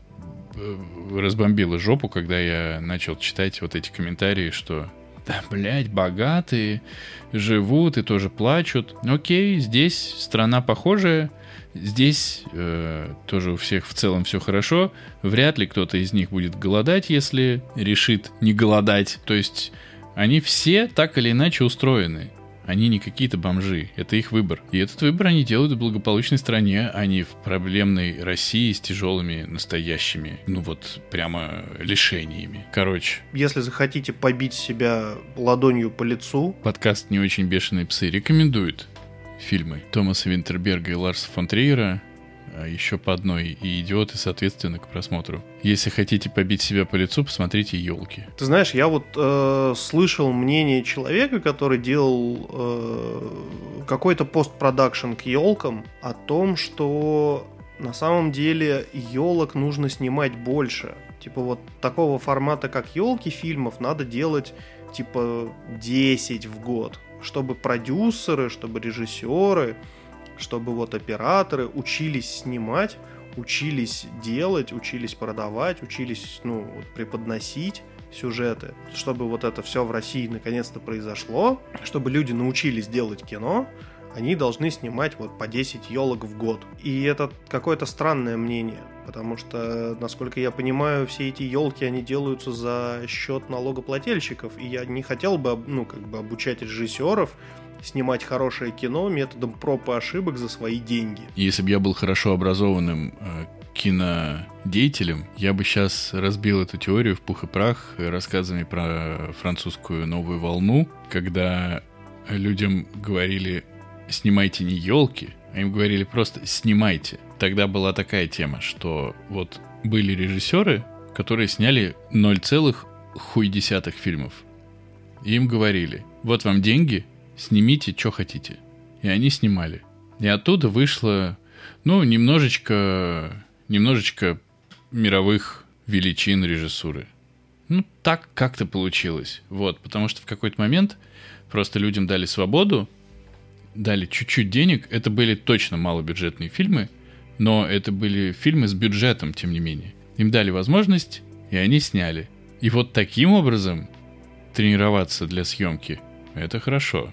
Speaker 1: э, разбомбило жопу, когда я начал читать вот эти комментарии, что да, блядь, богатые, живут и тоже плачут. Окей, здесь страна похожая, здесь э, тоже у всех в целом все хорошо. Вряд ли кто-то из них будет голодать, если решит не голодать. То есть они все так или иначе устроены. Они не какие-то бомжи, это их выбор. И этот выбор они делают в благополучной стране, а не в проблемной России с тяжелыми настоящими, ну вот прямо лишениями. Короче,
Speaker 3: Если захотите побить себя ладонью по лицу,
Speaker 1: подкаст «Не очень бешеные псы» рекомендует фильмы Томаса Винтерберга и Ларса фон Триера, еще по одной, и «Идиоты», соответственно, к просмотру. Если хотите побить себя по лицу, посмотрите «Елки».
Speaker 3: Ты знаешь, я вот э, слышал мнение человека, который делал э, какой-то постпродакшн к елкам о том, что на самом деле елок нужно снимать больше. Типа вот такого формата, как елки фильмов, надо делать типа 10 в год, чтобы продюсеры, чтобы режиссеры, чтобы вот операторы учились снимать учились делать, учились продавать, учились, ну, вот, преподносить сюжеты, чтобы вот это все в России наконец-то произошло, чтобы люди научились делать кино, они должны снимать вот по 10 елок в год. И это какое-то странное мнение, потому что, насколько я понимаю, все эти елки, они делаются за счет налогоплательщиков, и я не хотел бы, ну, как бы обучать режиссеров снимать хорошее кино методом проб и ошибок за свои деньги.
Speaker 1: Если бы я был хорошо образованным э, кинодеятелем, я бы сейчас разбил эту теорию в пух и прах рассказами про французскую новую волну, когда людям говорили снимайте не елки, а им говорили просто снимайте. Тогда была такая тема, что вот были режиссеры, которые сняли 0, хуй десятых фильмов. И им говорили, вот вам деньги, снимите, что хотите. И они снимали. И оттуда вышло, ну, немножечко, немножечко мировых величин режиссуры. Ну, так как-то получилось. Вот, потому что в какой-то момент просто людям дали свободу, дали чуть-чуть денег. Это были точно малобюджетные фильмы, но это были фильмы с бюджетом, тем не менее. Им дали возможность, и они сняли. И вот таким образом тренироваться для съемки – это хорошо.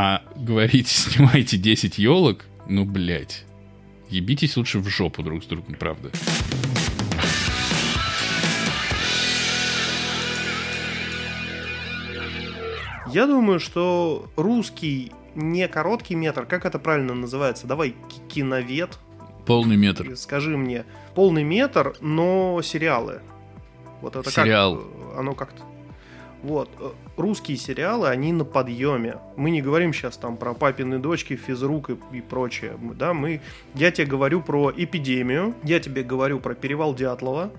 Speaker 1: А говорить, снимайте 10 елок, ну, блядь. Ебитесь лучше в жопу друг с другом, правда.
Speaker 3: Я думаю, что русский не короткий метр, как это правильно называется? Давай киновед.
Speaker 1: Полный метр.
Speaker 3: Скажи мне, полный метр, но сериалы. Вот это
Speaker 1: Сериал.
Speaker 3: как? Оно как-то. Вот. Русские сериалы, они на подъеме. Мы не говорим сейчас там про папины дочки, физрук и, и прочее. Да, мы... Я тебе говорю про эпидемию, я тебе говорю про перевал Дятлова,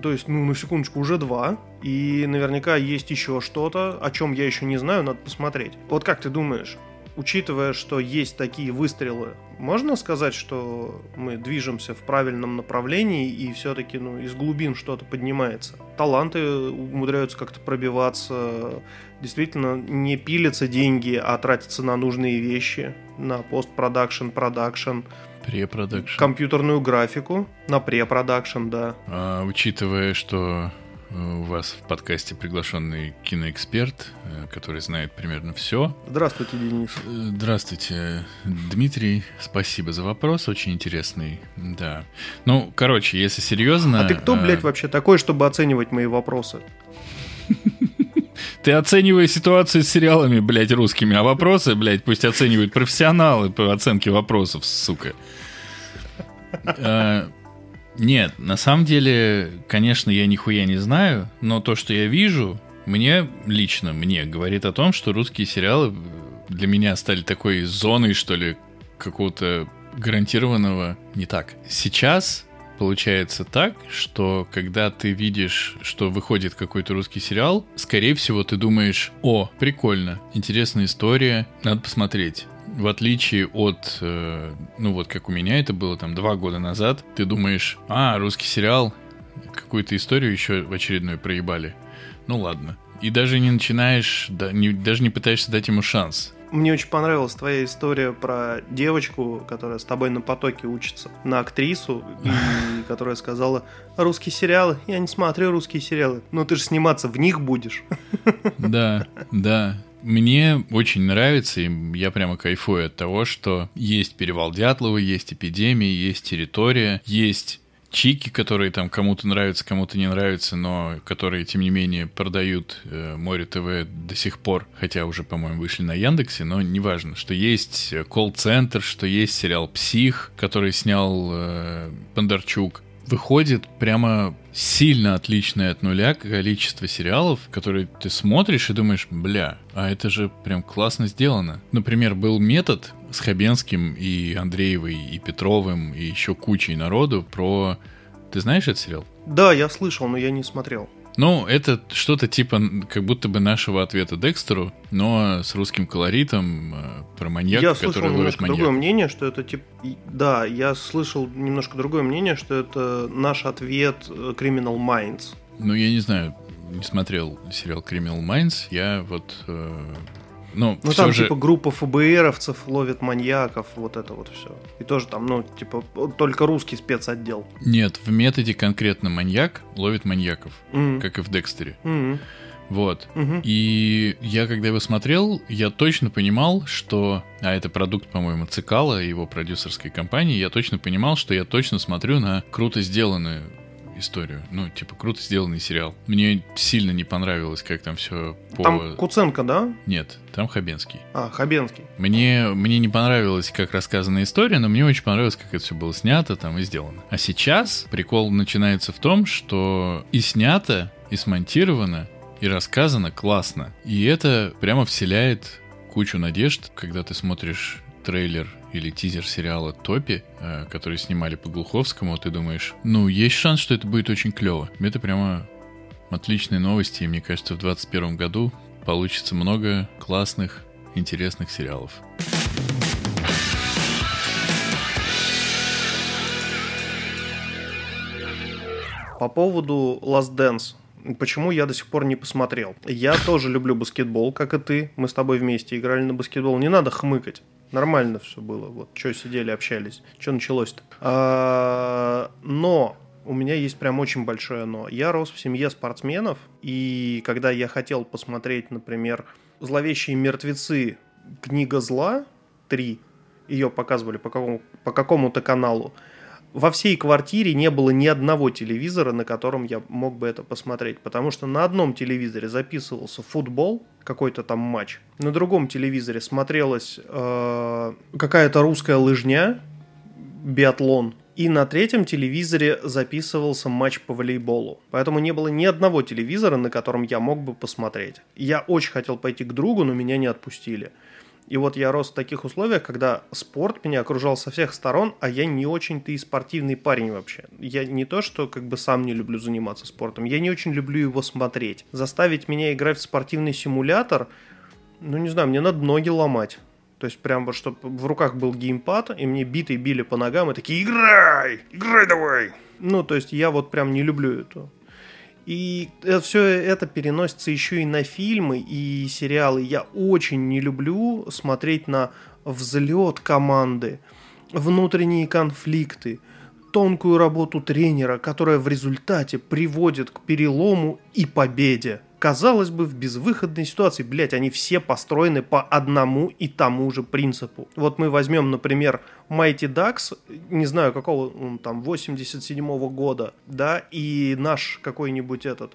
Speaker 3: то есть, ну, на секундочку, уже два. И наверняка есть еще что-то, о чем я еще не знаю, надо посмотреть. Вот как ты думаешь, учитывая, что есть такие выстрелы, можно сказать, что мы движемся в правильном направлении и все-таки ну, из глубин что-то поднимается? Таланты умудряются как-то пробиваться, действительно не пилятся деньги, а тратятся на нужные вещи, на постпродакшн, продакшн.
Speaker 1: Препродакшн.
Speaker 3: Компьютерную графику на препродакшн, да.
Speaker 1: А, учитывая, что у вас в подкасте приглашенный киноэксперт, э, который знает примерно все.
Speaker 3: Здравствуйте, Денис.
Speaker 1: Э, здравствуйте, Дмитрий. Спасибо за вопрос, очень интересный. Да. Ну, короче, если серьезно...
Speaker 3: А ты кто, блядь, э, вообще такой, чтобы оценивать мои вопросы?
Speaker 1: Ты оцениваешь ситуацию с сериалами, блядь, русскими, а вопросы, блядь, пусть оценивают профессионалы по оценке вопросов, сука. Нет, на самом деле, конечно, я нихуя не знаю, но то, что я вижу, мне лично, мне говорит о том, что русские сериалы для меня стали такой зоной, что ли, какого-то гарантированного не так. Сейчас получается так, что когда ты видишь, что выходит какой-то русский сериал, скорее всего, ты думаешь, о, прикольно, интересная история, надо посмотреть в отличие от, э, ну вот как у меня это было там два года назад, ты думаешь, а, русский сериал, какую-то историю еще в очередную проебали. Ну ладно. И даже не начинаешь, да, не, даже не пытаешься дать ему шанс.
Speaker 3: Мне очень понравилась твоя история про девочку, которая с тобой на потоке учится, на актрису, и которая сказала, русские сериалы, я не смотрю русские сериалы, но ты же сниматься в них будешь.
Speaker 1: Да, да. Мне очень нравится, и я прямо кайфую от того, что есть перевал Дятлова, есть эпидемия, есть территория, есть чики, которые там кому-то нравятся, кому-то не нравятся, но которые, тем не менее, продают э, Море ТВ до сих пор, хотя уже, по-моему, вышли на Яндексе, но неважно, что есть колл-центр, что есть сериал «Псих», который снял э, Бондарчук, выходит прямо сильно отличное от нуля количество сериалов, которые ты смотришь и думаешь, бля, а это же прям классно сделано. Например, был метод с Хабенским и Андреевой, и Петровым, и еще кучей народу про... Ты знаешь этот сериал?
Speaker 3: Да, я слышал, но я не смотрел.
Speaker 1: Ну, это что-то типа как будто бы нашего ответа Декстеру, но с русским колоритом э, про маньяка,
Speaker 3: я
Speaker 1: который
Speaker 3: слышал немножко
Speaker 1: маньяк.
Speaker 3: другое мнение, что это типа... Да, я слышал немножко другое мнение, что это наш ответ э, Criminal Minds.
Speaker 1: Ну, я не знаю, не смотрел сериал Criminal Minds, я вот... Э, ну,
Speaker 3: Ну там
Speaker 1: же...
Speaker 3: типа группа ФБРовцев ловит маньяков, вот это вот все. И тоже там, ну, типа, только русский спецотдел.
Speaker 1: Нет, в методе конкретно маньяк ловит маньяков,
Speaker 3: Мгм.
Speaker 1: как и в Декстере.
Speaker 3: Мгм.
Speaker 1: Вот.
Speaker 3: Мгм.
Speaker 1: И я, когда его смотрел, я точно понимал, что... А это продукт, по-моему, Цикала его продюсерской компании. Я точно понимал, что я точно смотрю на круто сделанную историю. Ну, типа, круто сделанный сериал. Мне сильно не понравилось, как там все по...
Speaker 3: Там Куценко, да?
Speaker 1: Нет, там Хабенский.
Speaker 3: А, Хабенский.
Speaker 1: Мне, мне не понравилось, как рассказана история, но мне очень понравилось, как это все было снято там и сделано. А сейчас прикол начинается в том, что и снято, и смонтировано, и рассказано классно. И это прямо вселяет кучу надежд, когда ты смотришь трейлер или тизер сериала «Топи», э, который снимали по Глуховскому, ты думаешь, ну, есть шанс, что это будет очень клево. Это прямо отличные новости, и мне кажется, в 2021 году получится много классных, интересных сериалов.
Speaker 3: По поводу Last Dance. Почему я до сих пор не посмотрел? Я тоже люблю баскетбол, как и ты. Мы с тобой вместе играли на баскетбол. Не надо хмыкать. Нормально все было. Вот что сидели, общались. Что началось-то? А, но у меня есть прям очень большое но. Я рос в семье спортсменов, и когда я хотел посмотреть, например, «Зловещие мертвецы. Книга зла 3», ее показывали по, какому, по какому-то каналу, во всей квартире не было ни одного телевизора, на котором я мог бы это посмотреть, потому что на одном телевизоре записывался футбол, какой-то там матч, на другом телевизоре смотрелась э, какая-то русская лыжня, биатлон, и на третьем телевизоре записывался матч по волейболу. Поэтому не было ни одного телевизора, на котором я мог бы посмотреть. Я очень хотел пойти к другу, но меня не отпустили. И вот я рос в таких условиях, когда спорт меня окружал со всех сторон, а я не очень-то и спортивный парень вообще. Я не то, что как бы сам не люблю заниматься спортом, я не очень люблю его смотреть. Заставить меня играть в спортивный симулятор, ну не знаю, мне надо ноги ломать. То есть прям вот, чтобы в руках был геймпад, и мне биты били по ногам, и такие «Играй! Играй давай!» Ну, то есть я вот прям не люблю это. И все это переносится еще и на фильмы и сериалы. Я очень не люблю смотреть на взлет команды, внутренние конфликты, тонкую работу тренера, которая в результате приводит к перелому и победе. Казалось бы, в безвыходной ситуации, блять, они все построены по одному и тому же принципу. Вот мы возьмем, например, Mighty Ducks, не знаю, какого он там, 87-го года, да, и наш какой-нибудь этот,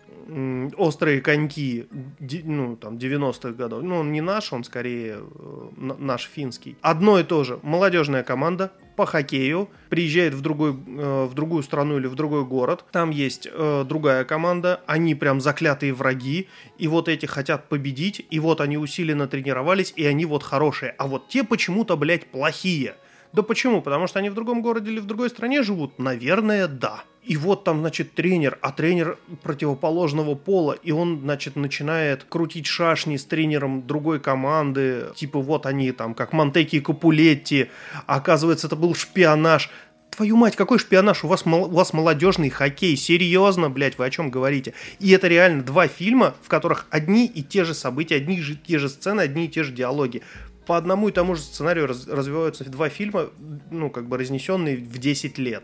Speaker 3: Острые коньки, ну, там, 90-х годов. Ну, он не наш, он скорее э, наш финский. Одно и то же. Молодежная команда, по хоккею, приезжает в, другой, э, в другую страну или в другой город, там есть э, другая команда, они прям заклятые враги, и вот эти хотят победить, и вот они усиленно тренировались, и они вот хорошие, а вот те почему-то, блядь, плохие. Да почему? Потому что они в другом городе или в другой стране живут? Наверное, да. И вот там, значит, тренер, а тренер противоположного пола, и он, значит, начинает крутить шашни с тренером другой команды, типа вот они там, как Монтеки и Капулетти, а оказывается, это был шпионаж. Твою мать, какой шпионаж? У вас, у вас молодежный хоккей. Серьезно, блядь, вы о чем говорите? И это реально два фильма, в которых одни и те же события, одни и те же сцены, одни и те же диалоги. По одному и тому же сценарию раз- развиваются два фильма, ну, как бы разнесенные в 10 лет.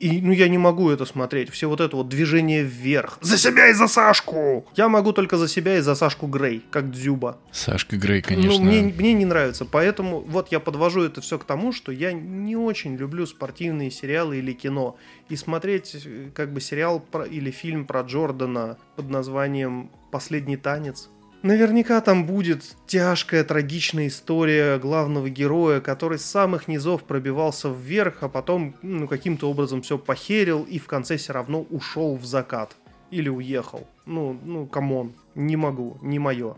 Speaker 3: И, ну, я не могу это смотреть. Все вот это вот движение вверх. За себя и за Сашку! Я могу только за себя и за Сашку Грей, как Дзюба.
Speaker 1: Сашка Грей, конечно.
Speaker 3: Ну, мне, мне не нравится. Поэтому вот я подвожу это все к тому, что я не очень люблю спортивные сериалы или кино. И смотреть э, как бы сериал про, или фильм про Джордана под названием «Последний танец». Наверняка там будет тяжкая, трагичная история главного героя, который с самых низов пробивался вверх, а потом ну, каким-то образом все похерил и в конце все равно ушел в закат. Или уехал. Ну, ну, come on. Не могу, не мое.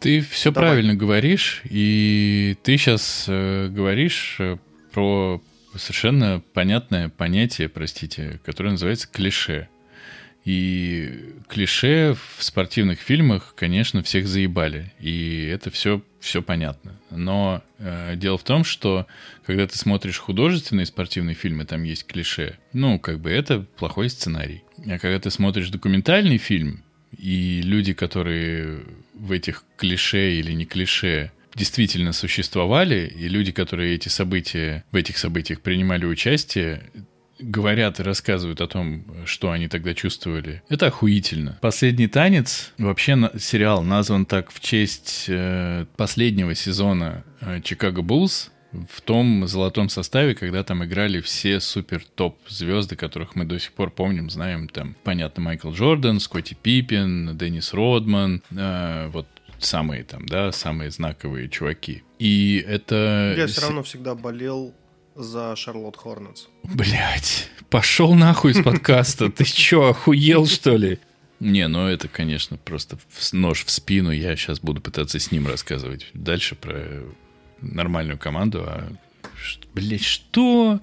Speaker 1: Ты все
Speaker 3: Давай.
Speaker 1: правильно говоришь, и ты сейчас говоришь э, про совершенно понятное понятие, простите, которое называется клише. И клише в спортивных фильмах, конечно, всех заебали. И это все, все понятно. Но э, дело в том, что когда ты смотришь художественные спортивные фильмы, там есть клише. Ну, как бы это плохой сценарий. А когда ты смотришь документальный фильм, и люди, которые в этих клише или не клише действительно существовали, и люди, которые эти события, в этих событиях принимали участие, говорят и рассказывают о том, что они тогда чувствовали. Это охуительно. «Последний танец» вообще на, сериал назван так в честь э, последнего сезона э, «Чикаго Буллс», в том золотом составе, когда там играли все супер топ звезды, которых мы до сих пор помним, знаем, там, понятно, Майкл Джордан, Скотти Пиппин, Деннис Родман, э, вот самые там, да, самые знаковые чуваки. И это...
Speaker 3: Я все равно всегда болел за Шарлотт Хорнетс.
Speaker 1: Блять, пошел нахуй из подкаста. Ты чё, охуел, что ли? Не, ну это, конечно, просто нож в спину. Я сейчас буду пытаться с ним рассказывать дальше про нормальную команду. А, блять, что?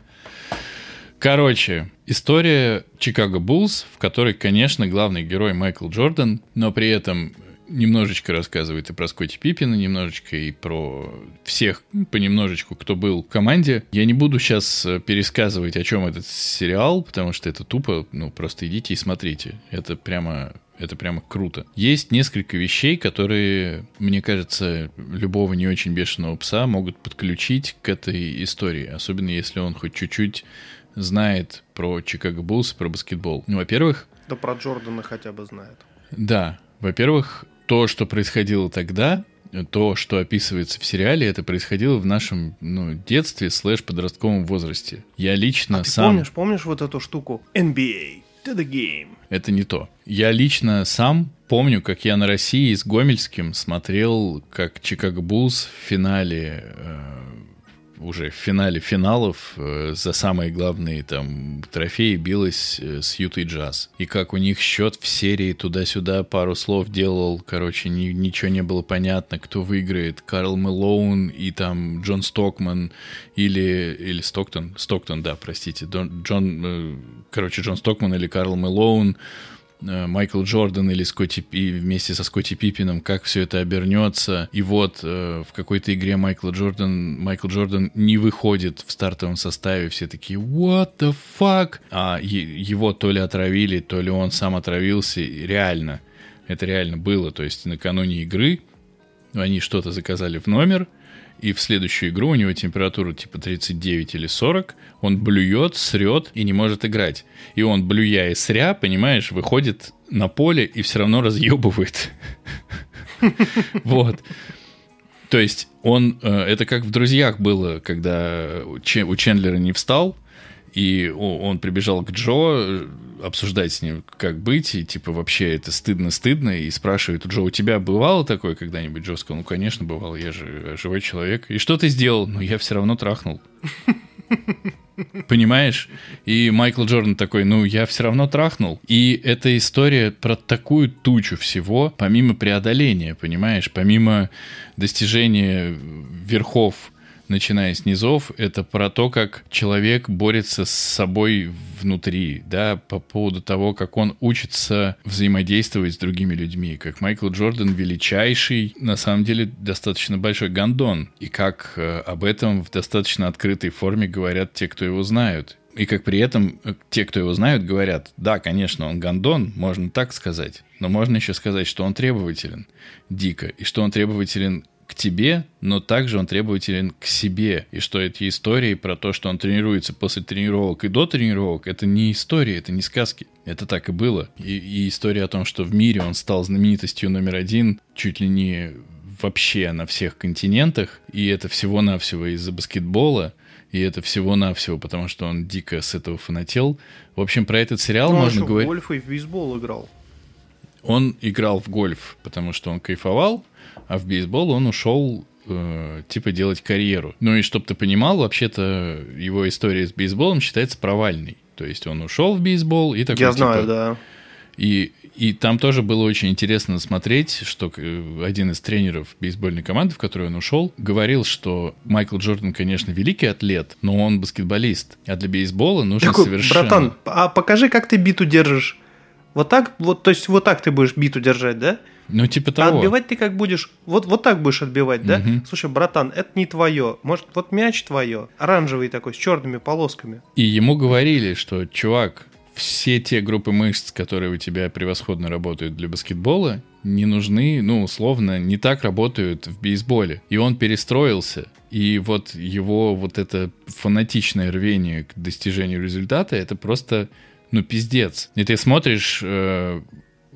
Speaker 1: Короче, история Чикаго Буллс, в которой, конечно, главный герой Майкл Джордан, но при этом немножечко рассказывает и про Скотти Пиппина, немножечко и про всех понемножечку, кто был в команде. Я не буду сейчас э, пересказывать, о чем этот сериал, потому что это тупо, ну, просто идите и смотрите. Это прямо это прямо круто. Есть несколько вещей, которые, мне кажется, любого не очень бешеного пса могут подключить к этой истории. Особенно если он хоть чуть-чуть знает про Чикаго Буллс, про баскетбол. Ну, во-первых...
Speaker 3: Да про Джордана хотя бы знает.
Speaker 1: Да. Во-первых, то, что происходило тогда, то, что описывается в сериале, это происходило в нашем ну, детстве слэш подростковом возрасте. Я лично
Speaker 3: а ты
Speaker 1: сам...
Speaker 3: помнишь, помнишь вот эту штуку? NBA, to the game.
Speaker 1: Это не то. Я лично сам помню, как я на России с Гомельским смотрел, как Чикаго Буллс в финале э, уже в финале финалов э, за самые главные там трофеи билась э, с Ютой Джаз. И как у них счет в серии туда-сюда пару слов делал, короче, ни, ничего не было понятно, кто выиграет, Карл Мэлоун и там Джон Стоктон или, или Стоктон, Стоктон, да, простите, Дон, Джон, э, короче, Джон Стокман или Карл Мэлоун, Майкл Джордан или Скотти Пи вместе со Скотти Пиппином, как все это обернется. И вот э, в какой-то игре Майкл Джордан, Майкл Джордан не выходит в стартовом составе, все такие what the fuck? А его то ли отравили, то ли он сам отравился. Реально, это реально было. То есть накануне игры они что-то заказали в номер, и в следующую игру у него температура типа 39 или 40, он блюет, срет и не может играть. И он, блюя и сря, понимаешь, выходит на поле и все равно разъебывает. Вот. То есть он, э, это как в «Друзьях» было, когда у Чендлера не встал, и он прибежал к Джо э, обсуждать с ним, как быть, и типа вообще это стыдно-стыдно, и спрашивает Джо, у тебя бывало такое когда-нибудь? Джо сказал, ну, конечно, бывало, я же живой человек. И что ты сделал? Ну, я все равно трахнул. Понимаешь? И Майкл Джордан такой, ну, я все равно трахнул. И эта история про такую тучу всего, помимо преодоления, понимаешь? Помимо достижения верхов начиная с низов, это про то, как человек борется с собой внутри, да, по поводу того, как он учится взаимодействовать с другими людьми, как Майкл Джордан величайший, на самом деле, достаточно большой гандон, и как э, об этом в достаточно открытой форме говорят те, кто его знают. И как при этом э, те, кто его знают, говорят, да, конечно, он гандон, можно так сказать, но можно еще сказать, что он требователен дико, и что он требователен к тебе, но также он требователен к себе. И что эти истории про то, что он тренируется после тренировок и до тренировок, это не истории, это не сказки. Это так и было. И, и история о том, что в мире он стал знаменитостью номер один, чуть ли не вообще на всех континентах, и это всего-навсего из-за баскетбола, и это всего-навсего, потому что он дико с этого фанател. В общем, про этот сериал
Speaker 3: ну,
Speaker 1: можно
Speaker 3: он
Speaker 1: говорить...
Speaker 3: в гольф и в бейсбол играл.
Speaker 1: Он играл в гольф, потому что он кайфовал, а в бейсбол он ушел э, типа делать карьеру. Ну и чтобы ты понимал, вообще-то его история с бейсболом считается провальной. То есть он ушел в бейсбол и такой...
Speaker 3: Я
Speaker 1: типа,
Speaker 3: знаю, да.
Speaker 1: И, и там тоже было очень интересно смотреть, что один из тренеров бейсбольной команды, в которую он ушел, говорил, что Майкл Джордан, конечно, великий атлет, но он баскетболист. А для бейсбола нужно
Speaker 3: Такой,
Speaker 1: совершенно...
Speaker 3: Братан, а покажи, как ты биту держишь. Вот так, вот, то есть вот так ты будешь биту держать, да?
Speaker 1: Ну, типа
Speaker 3: А
Speaker 1: того.
Speaker 3: отбивать ты как будешь? Вот, вот так будешь отбивать, да?
Speaker 1: Мгм.
Speaker 3: Слушай, братан, это не твое. Может, вот мяч твое, оранжевый такой, с черными полосками.
Speaker 1: И ему говорили, что, чувак, все те группы мышц, которые у тебя превосходно работают для баскетбола, не нужны, ну, условно, не так работают в бейсболе. И он перестроился. И вот его вот это фанатичное рвение к достижению результата, это просто, ну, пиздец. И ты смотришь э,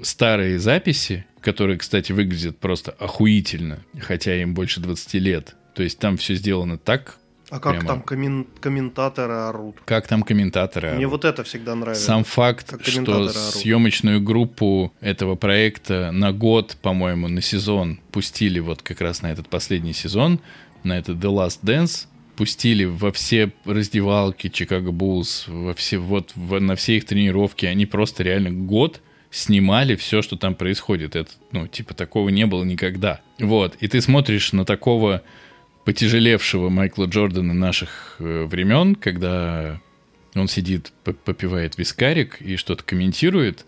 Speaker 1: старые записи, которые, кстати, выглядят просто охуительно, хотя им больше 20 лет. То есть там все сделано так
Speaker 3: А как
Speaker 1: Прямо.
Speaker 3: там коммен- комментаторы орут?
Speaker 1: как там комментаторы.
Speaker 3: Мне
Speaker 1: орут.
Speaker 3: вот это всегда нравится.
Speaker 1: Сам факт, что
Speaker 3: орут.
Speaker 1: съемочную группу этого проекта на год, по-моему, на сезон пустили вот как раз на этот последний сезон, на этот The Last Dance, пустили во все раздевалки Чикаго Буллс, во все, вот в- на все их тренировки, они просто реально год снимали все, что там происходит. Это, ну, типа, такого не было никогда. Вот. И ты смотришь на такого потяжелевшего Майкла Джордана наших э, времен, когда он сидит, попивает вискарик и что-то комментирует,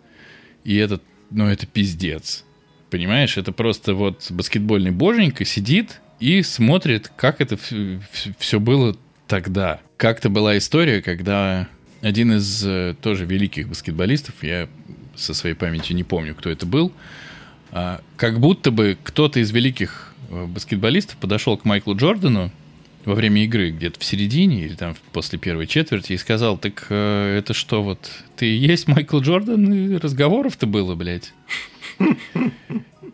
Speaker 1: и это, ну, это пиздец. Понимаешь, это просто вот баскетбольный боженька сидит и смотрит, как это все было тогда. Как-то была история, когда один из э, тоже великих баскетболистов, я со своей памятью не помню, кто это был, а, как будто бы кто-то из великих э, баскетболистов подошел к Майклу Джордану во время игры, где-то в середине или там после первой четверти, и сказал, так э, это что вот, ты и есть Майкл Джордан, и разговоров-то было, блядь.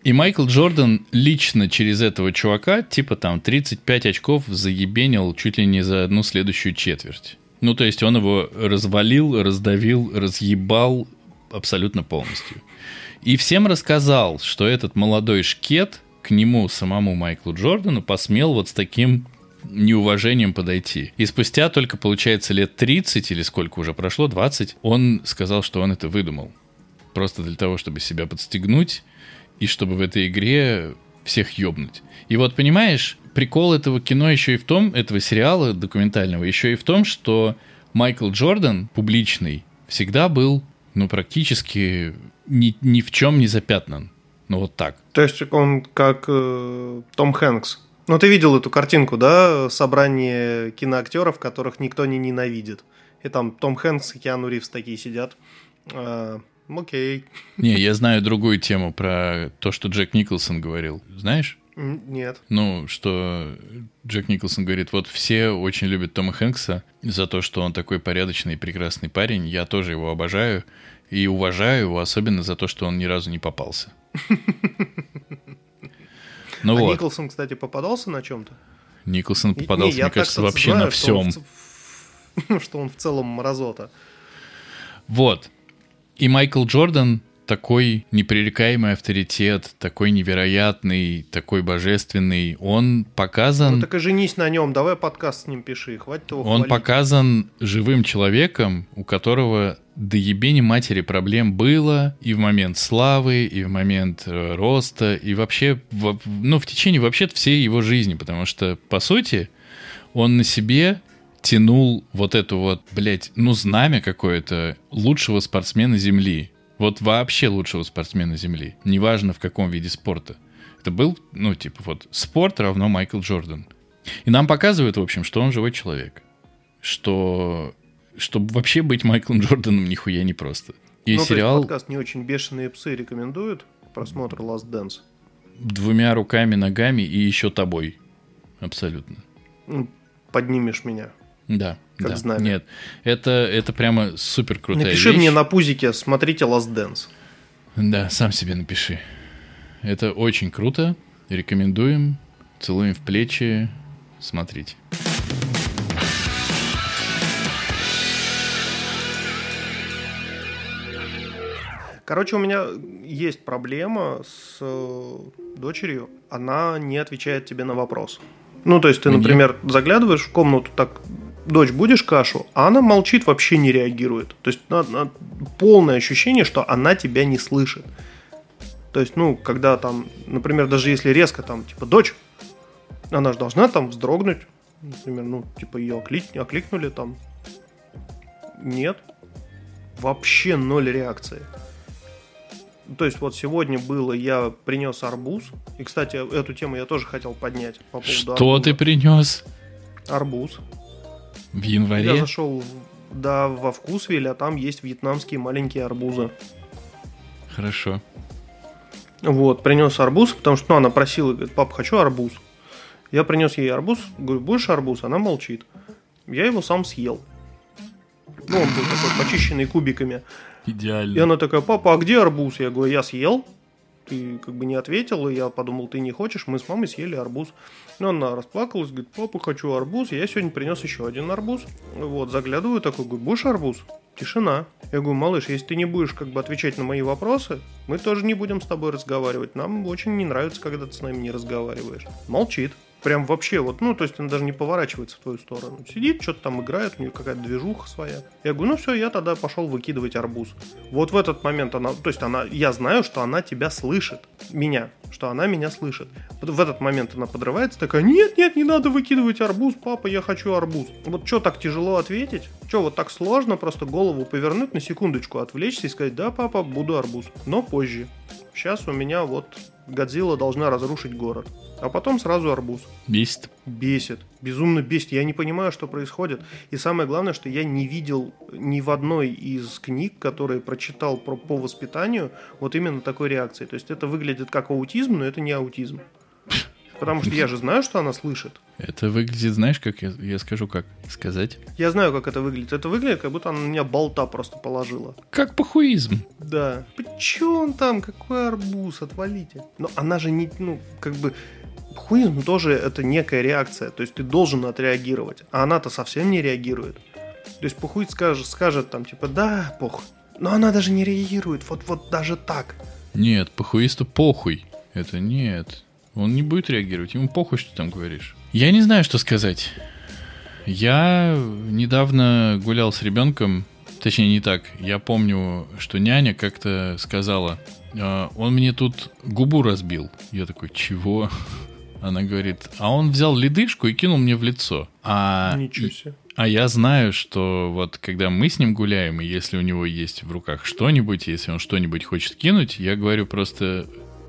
Speaker 1: И Майкл Джордан лично через этого чувака, типа там 35 очков заебенил чуть ли не за одну следующую четверть. Ну, то есть он его развалил, раздавил, разъебал абсолютно полностью. И всем рассказал, что этот молодой шкет к нему, самому Майклу Джордану, посмел вот с таким неуважением подойти. И спустя только, получается, лет 30 или сколько уже прошло, 20, он сказал, что он это выдумал. Просто для того, чтобы себя подстегнуть и чтобы в этой игре всех ёбнуть. И вот, понимаешь, прикол этого кино еще и в том, этого сериала документального, еще и в том, что Майкл Джордан, публичный, всегда был, ну, практически ни, ни в чем не запятнан. Ну, вот так.
Speaker 3: То есть он как э, Том Хэнкс. Ну, ты видел эту картинку, да? Собрание киноактеров, которых никто не ненавидит. И там Том Хэнкс и Киану Ривз такие сидят. А, окей.
Speaker 1: Не, я знаю другую тему про то, что Джек Николсон говорил. Знаешь?
Speaker 3: Нет.
Speaker 1: Ну, что Джек Николсон говорит, вот все очень любят Тома Хэнкса за то, что он такой порядочный и прекрасный парень. Я тоже его обожаю и уважаю его, особенно за то, что он ни разу не попался. Ну
Speaker 3: а
Speaker 1: вот,
Speaker 3: Николсон, кстати, попадался на чем-то?
Speaker 1: Николсон попадался,
Speaker 3: я
Speaker 1: мне кажется, вообще
Speaker 3: знаю,
Speaker 1: на
Speaker 3: что он
Speaker 1: всем.
Speaker 3: в Что он в целом мразота.
Speaker 1: Вот. И Майкл Джордан такой непререкаемый авторитет, такой невероятный, такой божественный. Он показан...
Speaker 3: Ну так и женись на нем, давай подкаст с ним пиши, хватит его
Speaker 1: Он
Speaker 3: хвалить.
Speaker 1: показан живым человеком, у которого до ебени матери проблем было и в момент славы, и в момент э, роста, и вообще, во- ну, в течение вообще всей его жизни, потому что, по сути, он на себе тянул вот эту вот, блядь, ну, знамя какое-то лучшего спортсмена Земли. Вот вообще лучшего спортсмена Земли. Неважно в каком виде спорта. Это был, ну, типа, вот, спорт равно Майкл Джордан. И нам показывают, в общем, что он живой человек. Что чтобы вообще быть Майклом Джорданом нихуя не просто. И
Speaker 3: Ну,
Speaker 1: сериал
Speaker 3: подкаст не очень бешеные псы рекомендуют к просмотру Last Dance.
Speaker 1: двумя руками, ногами и еще тобой. Абсолютно.
Speaker 3: Поднимешь меня.
Speaker 1: Да.
Speaker 3: Как
Speaker 1: да.
Speaker 3: знамя.
Speaker 1: Нет, это, это прямо супер крутая
Speaker 3: Напиши
Speaker 1: вещь.
Speaker 3: мне на пузике, смотрите Last Dance.
Speaker 1: Да, сам себе напиши. Это очень круто. Рекомендуем. Целуем в плечи. Смотрите.
Speaker 3: Короче, у меня есть проблема с э, дочерью. Она не отвечает тебе на вопрос. Ну, то есть ты,
Speaker 1: Мне?
Speaker 3: например, заглядываешь в комнату, так, дочь, будешь кашу? А она молчит, вообще не реагирует. То есть на- на- полное ощущение, что она тебя не слышит. То есть, ну, когда там, например, даже если резко там, типа, дочь, она же должна там вздрогнуть. Например, ну, типа, ее оклик- окликнули там. Нет. Вообще ноль реакции. То есть вот сегодня было, я принес арбуз. И, кстати, эту тему я тоже хотел поднять по поводу
Speaker 1: Что
Speaker 3: арбуза.
Speaker 1: ты принес
Speaker 3: Арбуз.
Speaker 1: В
Speaker 3: Я
Speaker 1: январе?
Speaker 3: зашел да, во Вкусвилле, а там есть вьетнамские маленькие арбузы.
Speaker 1: Хорошо.
Speaker 3: Вот, принес арбуз, потому что ну, она просила, говорит, папа, хочу арбуз. Я принес ей арбуз, говорю, будешь арбуз? Она молчит. Я его сам съел. Ну, он был такой почищенный кубиками.
Speaker 1: Идеально.
Speaker 3: И она такая, папа, а где арбуз? Я говорю, я съел. Ты как бы не ответил, и я подумал, ты не хочешь, мы с мамой съели арбуз. Ну, она расплакалась, говорит, папа, хочу арбуз. Я сегодня принес еще один арбуз. Вот, заглядываю такой, говорю, будешь арбуз? Тишина. Я говорю, малыш, если ты не будешь как бы отвечать на мои вопросы, мы тоже не будем с тобой разговаривать. Нам очень не нравится, когда ты с нами не разговариваешь. Молчит. Прям вообще вот, ну, то есть она даже не поворачивается в твою сторону. Сидит, что-то там играет, у нее какая-то движуха своя. Я говорю, ну все, я тогда пошел выкидывать арбуз. Вот в этот момент она, то есть она, я знаю, что она тебя слышит, меня, что она меня слышит. В этот момент она подрывается, такая, нет, нет, не надо выкидывать арбуз, папа, я хочу арбуз. Вот что так тяжело ответить? Что вот так сложно просто голову повернуть на секундочку, отвлечься и сказать, да, папа, буду арбуз, но позже. Сейчас у меня вот Годзилла должна разрушить город. А потом сразу арбуз.
Speaker 1: Бесит.
Speaker 3: Бесит. Безумно бесит. Я не понимаю, что происходит. И самое главное, что я не видел ни в одной из книг, которые прочитал про, по воспитанию, вот именно такой реакции. То есть это выглядит как аутизм, но это не аутизм. Потому что я же знаю, что она слышит.
Speaker 1: Это выглядит, знаешь, как я, я скажу, как сказать?
Speaker 3: Я знаю, как это выглядит. Это выглядит, как будто она на меня болта просто положила.
Speaker 1: Как похуизм.
Speaker 3: Да. Че он там? Какой арбуз? Отвалите. Но она же не, ну, как бы... Хуизм тоже это некая реакция. То есть ты должен отреагировать. А она-то совсем не реагирует. То есть похуй скажет, скажет там, типа, да, пох. Но она даже не реагирует. Вот, вот даже так.
Speaker 1: Нет, похуисту похуй. Это нет. Он не будет реагировать. Ему похуй, что ты там говоришь. Я не знаю, что сказать. Я недавно гулял с ребенком, точнее не так. Я помню, что няня как-то сказала, «А, он мне тут губу разбил. Я такой, чего? Она говорит, а он взял ледышку и кинул мне в лицо. А,
Speaker 3: Ничего себе.
Speaker 1: а я знаю, что вот когда мы с ним гуляем, и если у него есть в руках что-нибудь, если он что-нибудь хочет кинуть, я говорю просто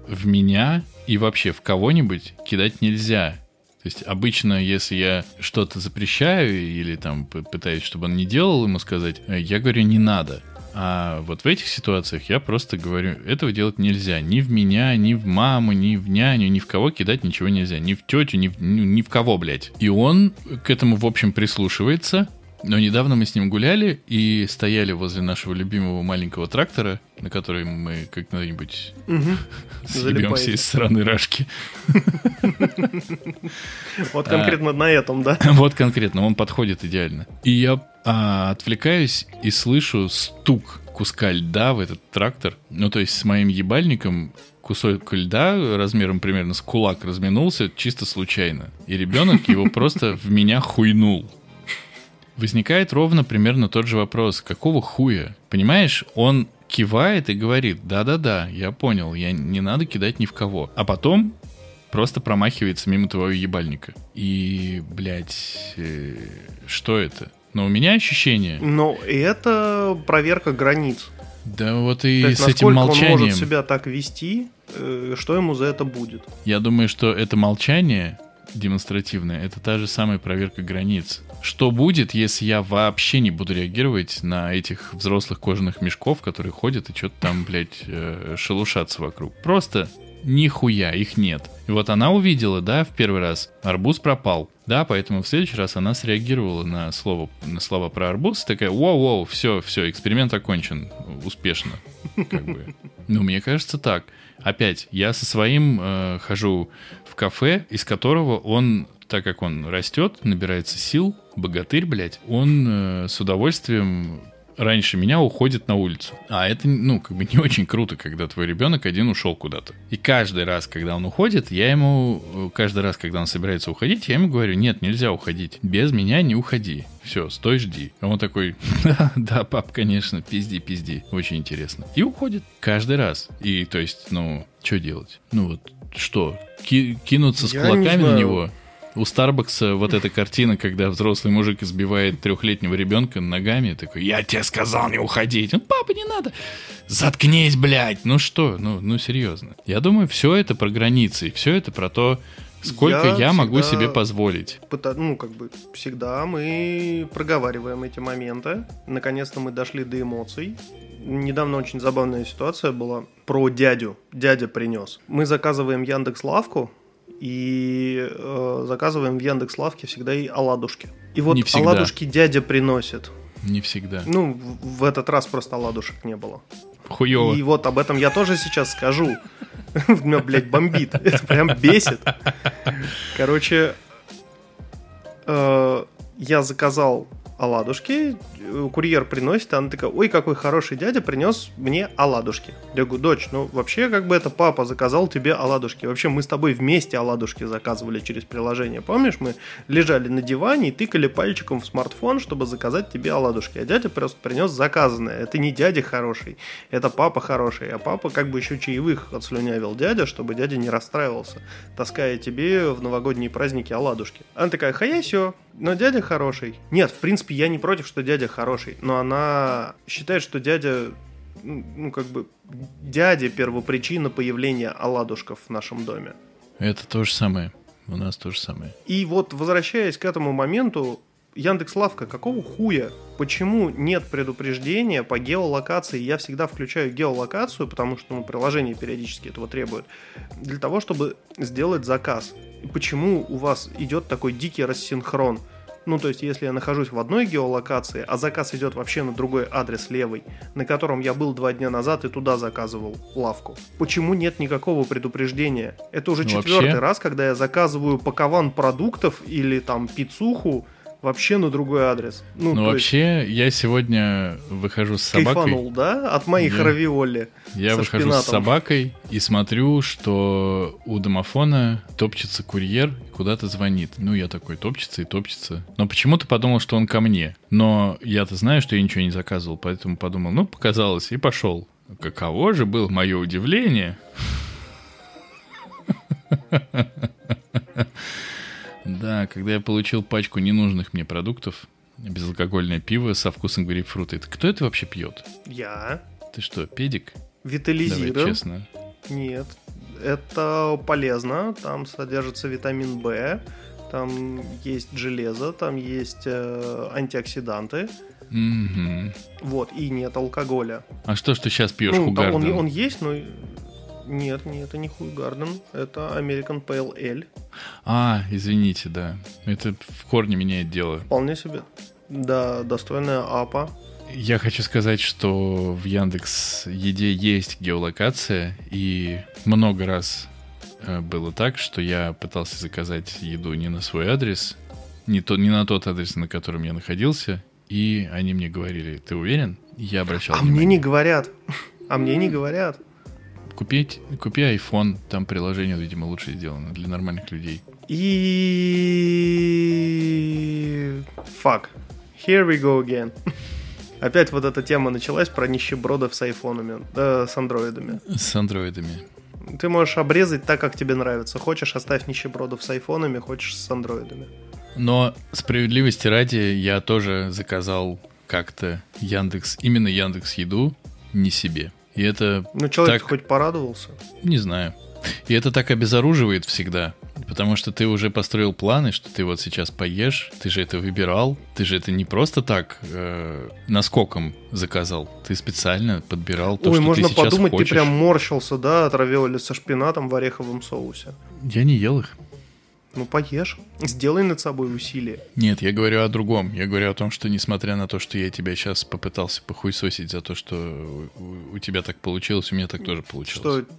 Speaker 1: в меня и вообще в кого-нибудь кидать нельзя. То есть обычно, если я что-то запрещаю или там пытаюсь, чтобы он не делал, ему сказать, э, я говорю, не надо. А вот в этих ситуациях я просто говорю, этого делать нельзя. Ни в меня, ни в маму, ни в няню, ни в кого кидать ничего нельзя. Ни в тетю, ни в, ни, ни в кого, блядь. И он к этому, в общем, прислушивается. Но недавно мы с ним гуляли и стояли возле нашего любимого маленького трактора, на который мы как-нибудь съебемся
Speaker 3: Залипаете.
Speaker 1: из стороны Рашки.
Speaker 3: Вот конкретно на этом, да?
Speaker 1: Вот конкретно, он подходит идеально. И я а, отвлекаюсь и слышу стук куска льда в этот трактор. Ну, то есть с моим ебальником кусок льда размером примерно с кулак разминулся чисто случайно. И ребенок его просто в меня хуйнул. Возникает ровно примерно тот же вопрос. Какого хуя? Понимаешь, он кивает и говорит, да-да-да, я понял, я не надо кидать ни в кого. А потом просто промахивается мимо твоего ебальника. И, блядь, э, что это? Но у меня ощущение,
Speaker 3: Но это проверка границ.
Speaker 1: да вот и
Speaker 3: есть,
Speaker 1: с этим
Speaker 3: насколько он
Speaker 1: молчанием,
Speaker 3: может себя так вести, э, что ему за это будет.
Speaker 1: я думаю, что это молчание демонстративное, это та же самая проверка границ. Что будет, если я вообще не буду реагировать на этих взрослых кожаных мешков, которые ходят и что-то там, блядь, э, шелушатся вокруг? Просто нихуя, их нет. И вот она увидела, да, в первый раз, арбуз пропал. Да, поэтому в следующий раз она среагировала на слово, на слова про арбуз, такая, воу-воу, все, все, эксперимент окончен, успешно. Как бы. Ну, мне кажется, так. Опять, я со своим э, хожу в кафе, из которого он, так как он растет, набирается сил, богатырь, блядь, он э, с удовольствием раньше меня уходит на улицу. А это, ну, как бы не очень круто, когда твой ребенок один ушел куда-то. И каждый раз, когда он уходит, я ему, э, каждый раз, когда он собирается уходить, я ему говорю, нет, нельзя уходить. Без меня не уходи. Все, стой, жди. А он такой, да, да, пап, конечно, пизди, пизди. Очень интересно. И уходит каждый раз. И, то есть, ну, что делать? Ну, вот, что? Ки- кинуться с
Speaker 3: Я не
Speaker 1: кулаками на
Speaker 3: знаю.
Speaker 1: него? У Старбакса вот эта картина, когда взрослый мужик избивает трехлетнего ребенка ногами, такой, я тебе сказал не уходить. Он, папа, не надо. Заткнись, блядь. Ну что, ну, ну серьезно. Я думаю, все это про границы, все это про то, Сколько я,
Speaker 3: Я
Speaker 1: могу себе позволить?
Speaker 3: Пыта- ну, как бы, всегда мы проговариваем эти моменты. Наконец-то мы дошли до эмоций. Недавно очень забавная ситуация была про дядю. Дядя принес. Мы заказываем Яндекс Лавку и э, заказываем в Яндекс Лавке всегда и оладушки. И вот
Speaker 1: Не всегда.
Speaker 3: оладушки дядя приносит.
Speaker 1: Не всегда.
Speaker 3: Ну, в, в этот раз просто оладушек не было.
Speaker 1: Хуёво.
Speaker 3: И вот об этом я тоже сейчас скажу. Меня, блядь, бомбит. Это прям бесит. Короче, э, я заказал оладушки, курьер приносит, она такая, ой, какой хороший дядя принес мне оладушки. Я говорю, дочь, ну вообще как бы это папа заказал тебе оладушки. Вообще мы с тобой вместе оладушки заказывали через приложение. Помнишь, мы лежали на диване и тыкали пальчиком в смартфон, чтобы заказать тебе оладушки. А дядя просто принес заказанное. Это не дядя хороший, это папа хороший. А папа как бы еще чаевых отслюнявил дядя, чтобы дядя не расстраивался, таская тебе в новогодние праздники оладушки. Она такая, хаясё, но дядя хороший. Нет, в принципе, я не против, что дядя хороший, но она считает, что дядя, ну, ну, как бы, дядя первопричина появления оладушков в нашем доме.
Speaker 1: Это то же самое. У нас то же самое.
Speaker 3: И вот, возвращаясь к этому моменту, Яндекс Лавка, какого хуя? Почему нет предупреждения по геолокации? Я всегда включаю геолокацию, потому что ну, приложение периодически этого требует, для того, чтобы сделать заказ. И почему у вас идет такой дикий рассинхрон? Ну, то есть, если я нахожусь в одной геолокации, а заказ идет вообще на другой адрес левый, на котором я был два дня назад и туда заказывал лавку. Почему нет никакого предупреждения? Это уже
Speaker 1: Ну,
Speaker 3: четвертый
Speaker 1: вообще-
Speaker 3: раз, когда я заказываю пакован продуктов или там пиццуху вообще на другой адрес. Ну,
Speaker 1: Ну,
Speaker 3: то есть,
Speaker 1: вообще, я сегодня выхожу с собакой.
Speaker 3: кайфанул, да, от моих
Speaker 1: Я-
Speaker 3: равиоли.
Speaker 1: Я выхожу
Speaker 3: шпинатом.
Speaker 1: с собакой и смотрю, что у домофона топчется курьер и куда-то звонит. Ну, я такой, топчется и топчется. Но почему-то подумал, что он ко мне. Но я-то знаю, что я ничего не заказывал, поэтому подумал, ну, показалось, и пошел. Каково же было мое удивление. Да, когда я получил пачку ненужных мне продуктов, безалкогольное пиво со вкусом грейпфрута. Это кто это вообще пьет?
Speaker 3: Я
Speaker 1: Ты что, педик? Давай
Speaker 3: витализирован.
Speaker 1: честно.
Speaker 3: Нет, это полезно. Там содержится витамин В, там есть железо, там есть э, антиоксиданты.
Speaker 1: Мгм.
Speaker 3: Вот, и нет алкоголя.
Speaker 1: А что ты сейчас пьешь,
Speaker 3: Ну,
Speaker 1: Хугарден?
Speaker 3: он, он есть, но... Нет, нет, это не Хуйгарден, это American Pale Ale.
Speaker 1: А, извините, да. Это в корне меняет дело.
Speaker 3: Вполне себе. Да, достойная АПА.
Speaker 1: Я хочу сказать, что в Яндекс Еде есть геолокация, и много раз э, было так, что я пытался заказать еду не на свой адрес, не, то, не на тот адрес, на котором я находился, и они мне говорили, ты уверен? Я обращал
Speaker 3: А мне
Speaker 1: внимание.
Speaker 3: не говорят. А мне не говорят.
Speaker 1: Купить, купи iPhone, там приложение, видимо, лучше сделано для нормальных людей.
Speaker 3: И... Fuck. Here we go again. Опять вот эта тема началась про нищебродов с айфонами, да, с андроидами.
Speaker 1: С андроидами.
Speaker 3: Ты можешь обрезать так, как тебе нравится. Хочешь, оставь нищебродов с айфонами, хочешь с андроидами.
Speaker 1: Но справедливости ради, я тоже заказал как-то Яндекс, именно Яндекс Еду, не себе. И это,
Speaker 3: Ну, человек
Speaker 1: Так.
Speaker 3: хоть порадовался.
Speaker 1: не знаю. И это так обезоруживает всегда. Потому что ты уже построил планы, что ты вот сейчас поешь, ты же это выбирал, ты же это не просто так э, наскоком заказал, ты специально подбирал то,
Speaker 3: Ой,
Speaker 1: что
Speaker 3: можно
Speaker 1: ты сейчас
Speaker 3: подумать,
Speaker 1: хочешь.
Speaker 3: ты прям морщился, да, от равиоли со шпинатом в ореховом соусе.
Speaker 1: Я не ел их.
Speaker 3: Ну, поешь. Сделай над собой усилие.
Speaker 1: Нет, я говорю о другом. Я говорю о том, что несмотря на то, что я тебя сейчас попытался похуесосить за то, что у, у тебя так получилось, у меня так тоже получилось.
Speaker 3: Что...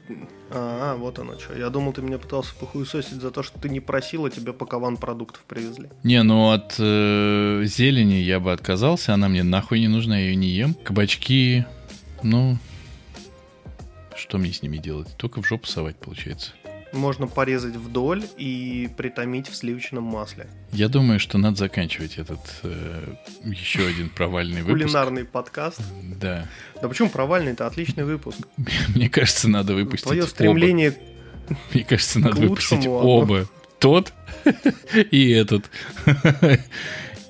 Speaker 3: А, вот оно что. Я думал, ты меня пытался похуесосить за то, что ты не просила, тебе пакован продуктов привезли.
Speaker 1: Не, ну от э, зелени я бы отказался, она мне нахуй не нужна, я ее не ем. Кабачки, ну, что мне с ними делать? Только в жопу совать, получается.
Speaker 3: Можно порезать вдоль и притомить в сливочном масле.
Speaker 1: Я думаю, что надо заканчивать этот э, еще один провальный выпуск.
Speaker 3: Кулинарный подкаст.
Speaker 1: Да.
Speaker 3: Да почему провальный? Это отличный выпуск.
Speaker 1: Мне кажется, надо выпустить
Speaker 3: Твое
Speaker 1: оба.
Speaker 3: стремление...
Speaker 1: Мне кажется, надо выпустить
Speaker 3: лучшему.
Speaker 1: оба. Тот и этот. И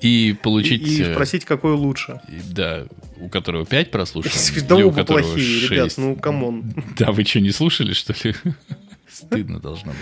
Speaker 3: И,
Speaker 1: получить...
Speaker 3: и
Speaker 1: э,
Speaker 3: спросить, какой лучше.
Speaker 1: и- Да, у которого 5 прослушиваний,
Speaker 3: Да
Speaker 1: у
Speaker 3: оба
Speaker 1: которого
Speaker 3: плохие, ребят,
Speaker 1: 6.
Speaker 3: ну come on.
Speaker 1: Да, вы что, не слушали, что ли? Стыдно должно быть.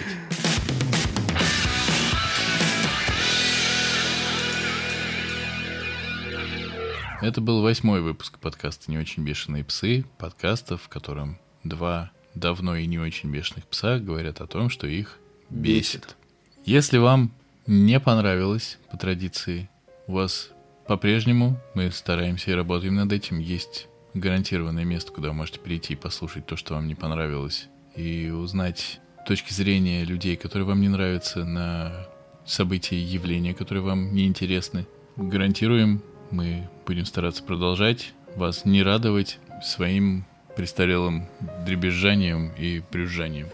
Speaker 1: Это был восьмой выпуск подкаста «Не очень бешеные псы», подкаста, в котором два давно и не очень бешеных пса говорят о том, что их бесит. Если вам не понравилось по традиции, у вас по-прежнему мы стараемся и работаем над этим. Есть гарантированное место, куда вы можете прийти и послушать то, что вам не понравилось и узнать точки зрения людей, которые вам не нравятся, на события и явления, которые вам не интересны. Гарантируем, мы будем стараться продолжать вас не радовать своим престарелым дребезжанием и брюзжанием.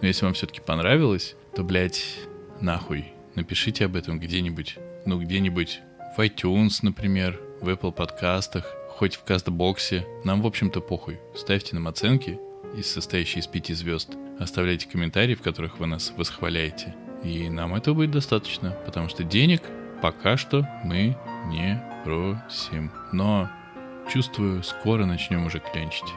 Speaker 1: Но если вам все-таки понравилось, то, блядь, нахуй, напишите об этом где-нибудь, ну, где-нибудь в iTunes, например, в Apple подкастах, хоть в Кастбоксе. Нам, в общем-то, похуй. Ставьте нам оценки, из состоящие из пяти звезд. Оставляйте комментарии, в которых вы нас восхваляете. И нам этого будет достаточно, потому что денег пока что мы не просим. Но чувствую, скоро начнем уже клянчить.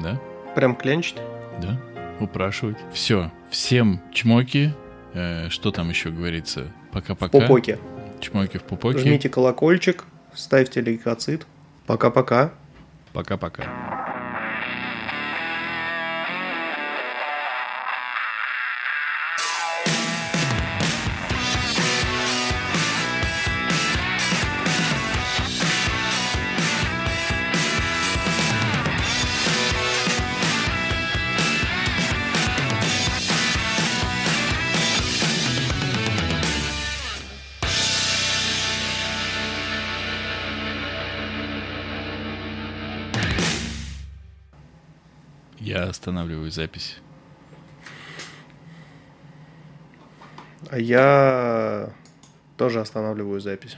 Speaker 1: Да?
Speaker 3: Прям клянчить?
Speaker 1: Да. Упрашивать. Все. Всем чмоки. Э, что там еще говорится? Пока-пока.
Speaker 3: Пупоки.
Speaker 1: Чмоки в пупоке.
Speaker 3: Жмите колокольчик, ставьте лейкоцит. Пока-пока.
Speaker 1: Пока-пока. Останавливаю запись.
Speaker 3: А я тоже останавливаю запись.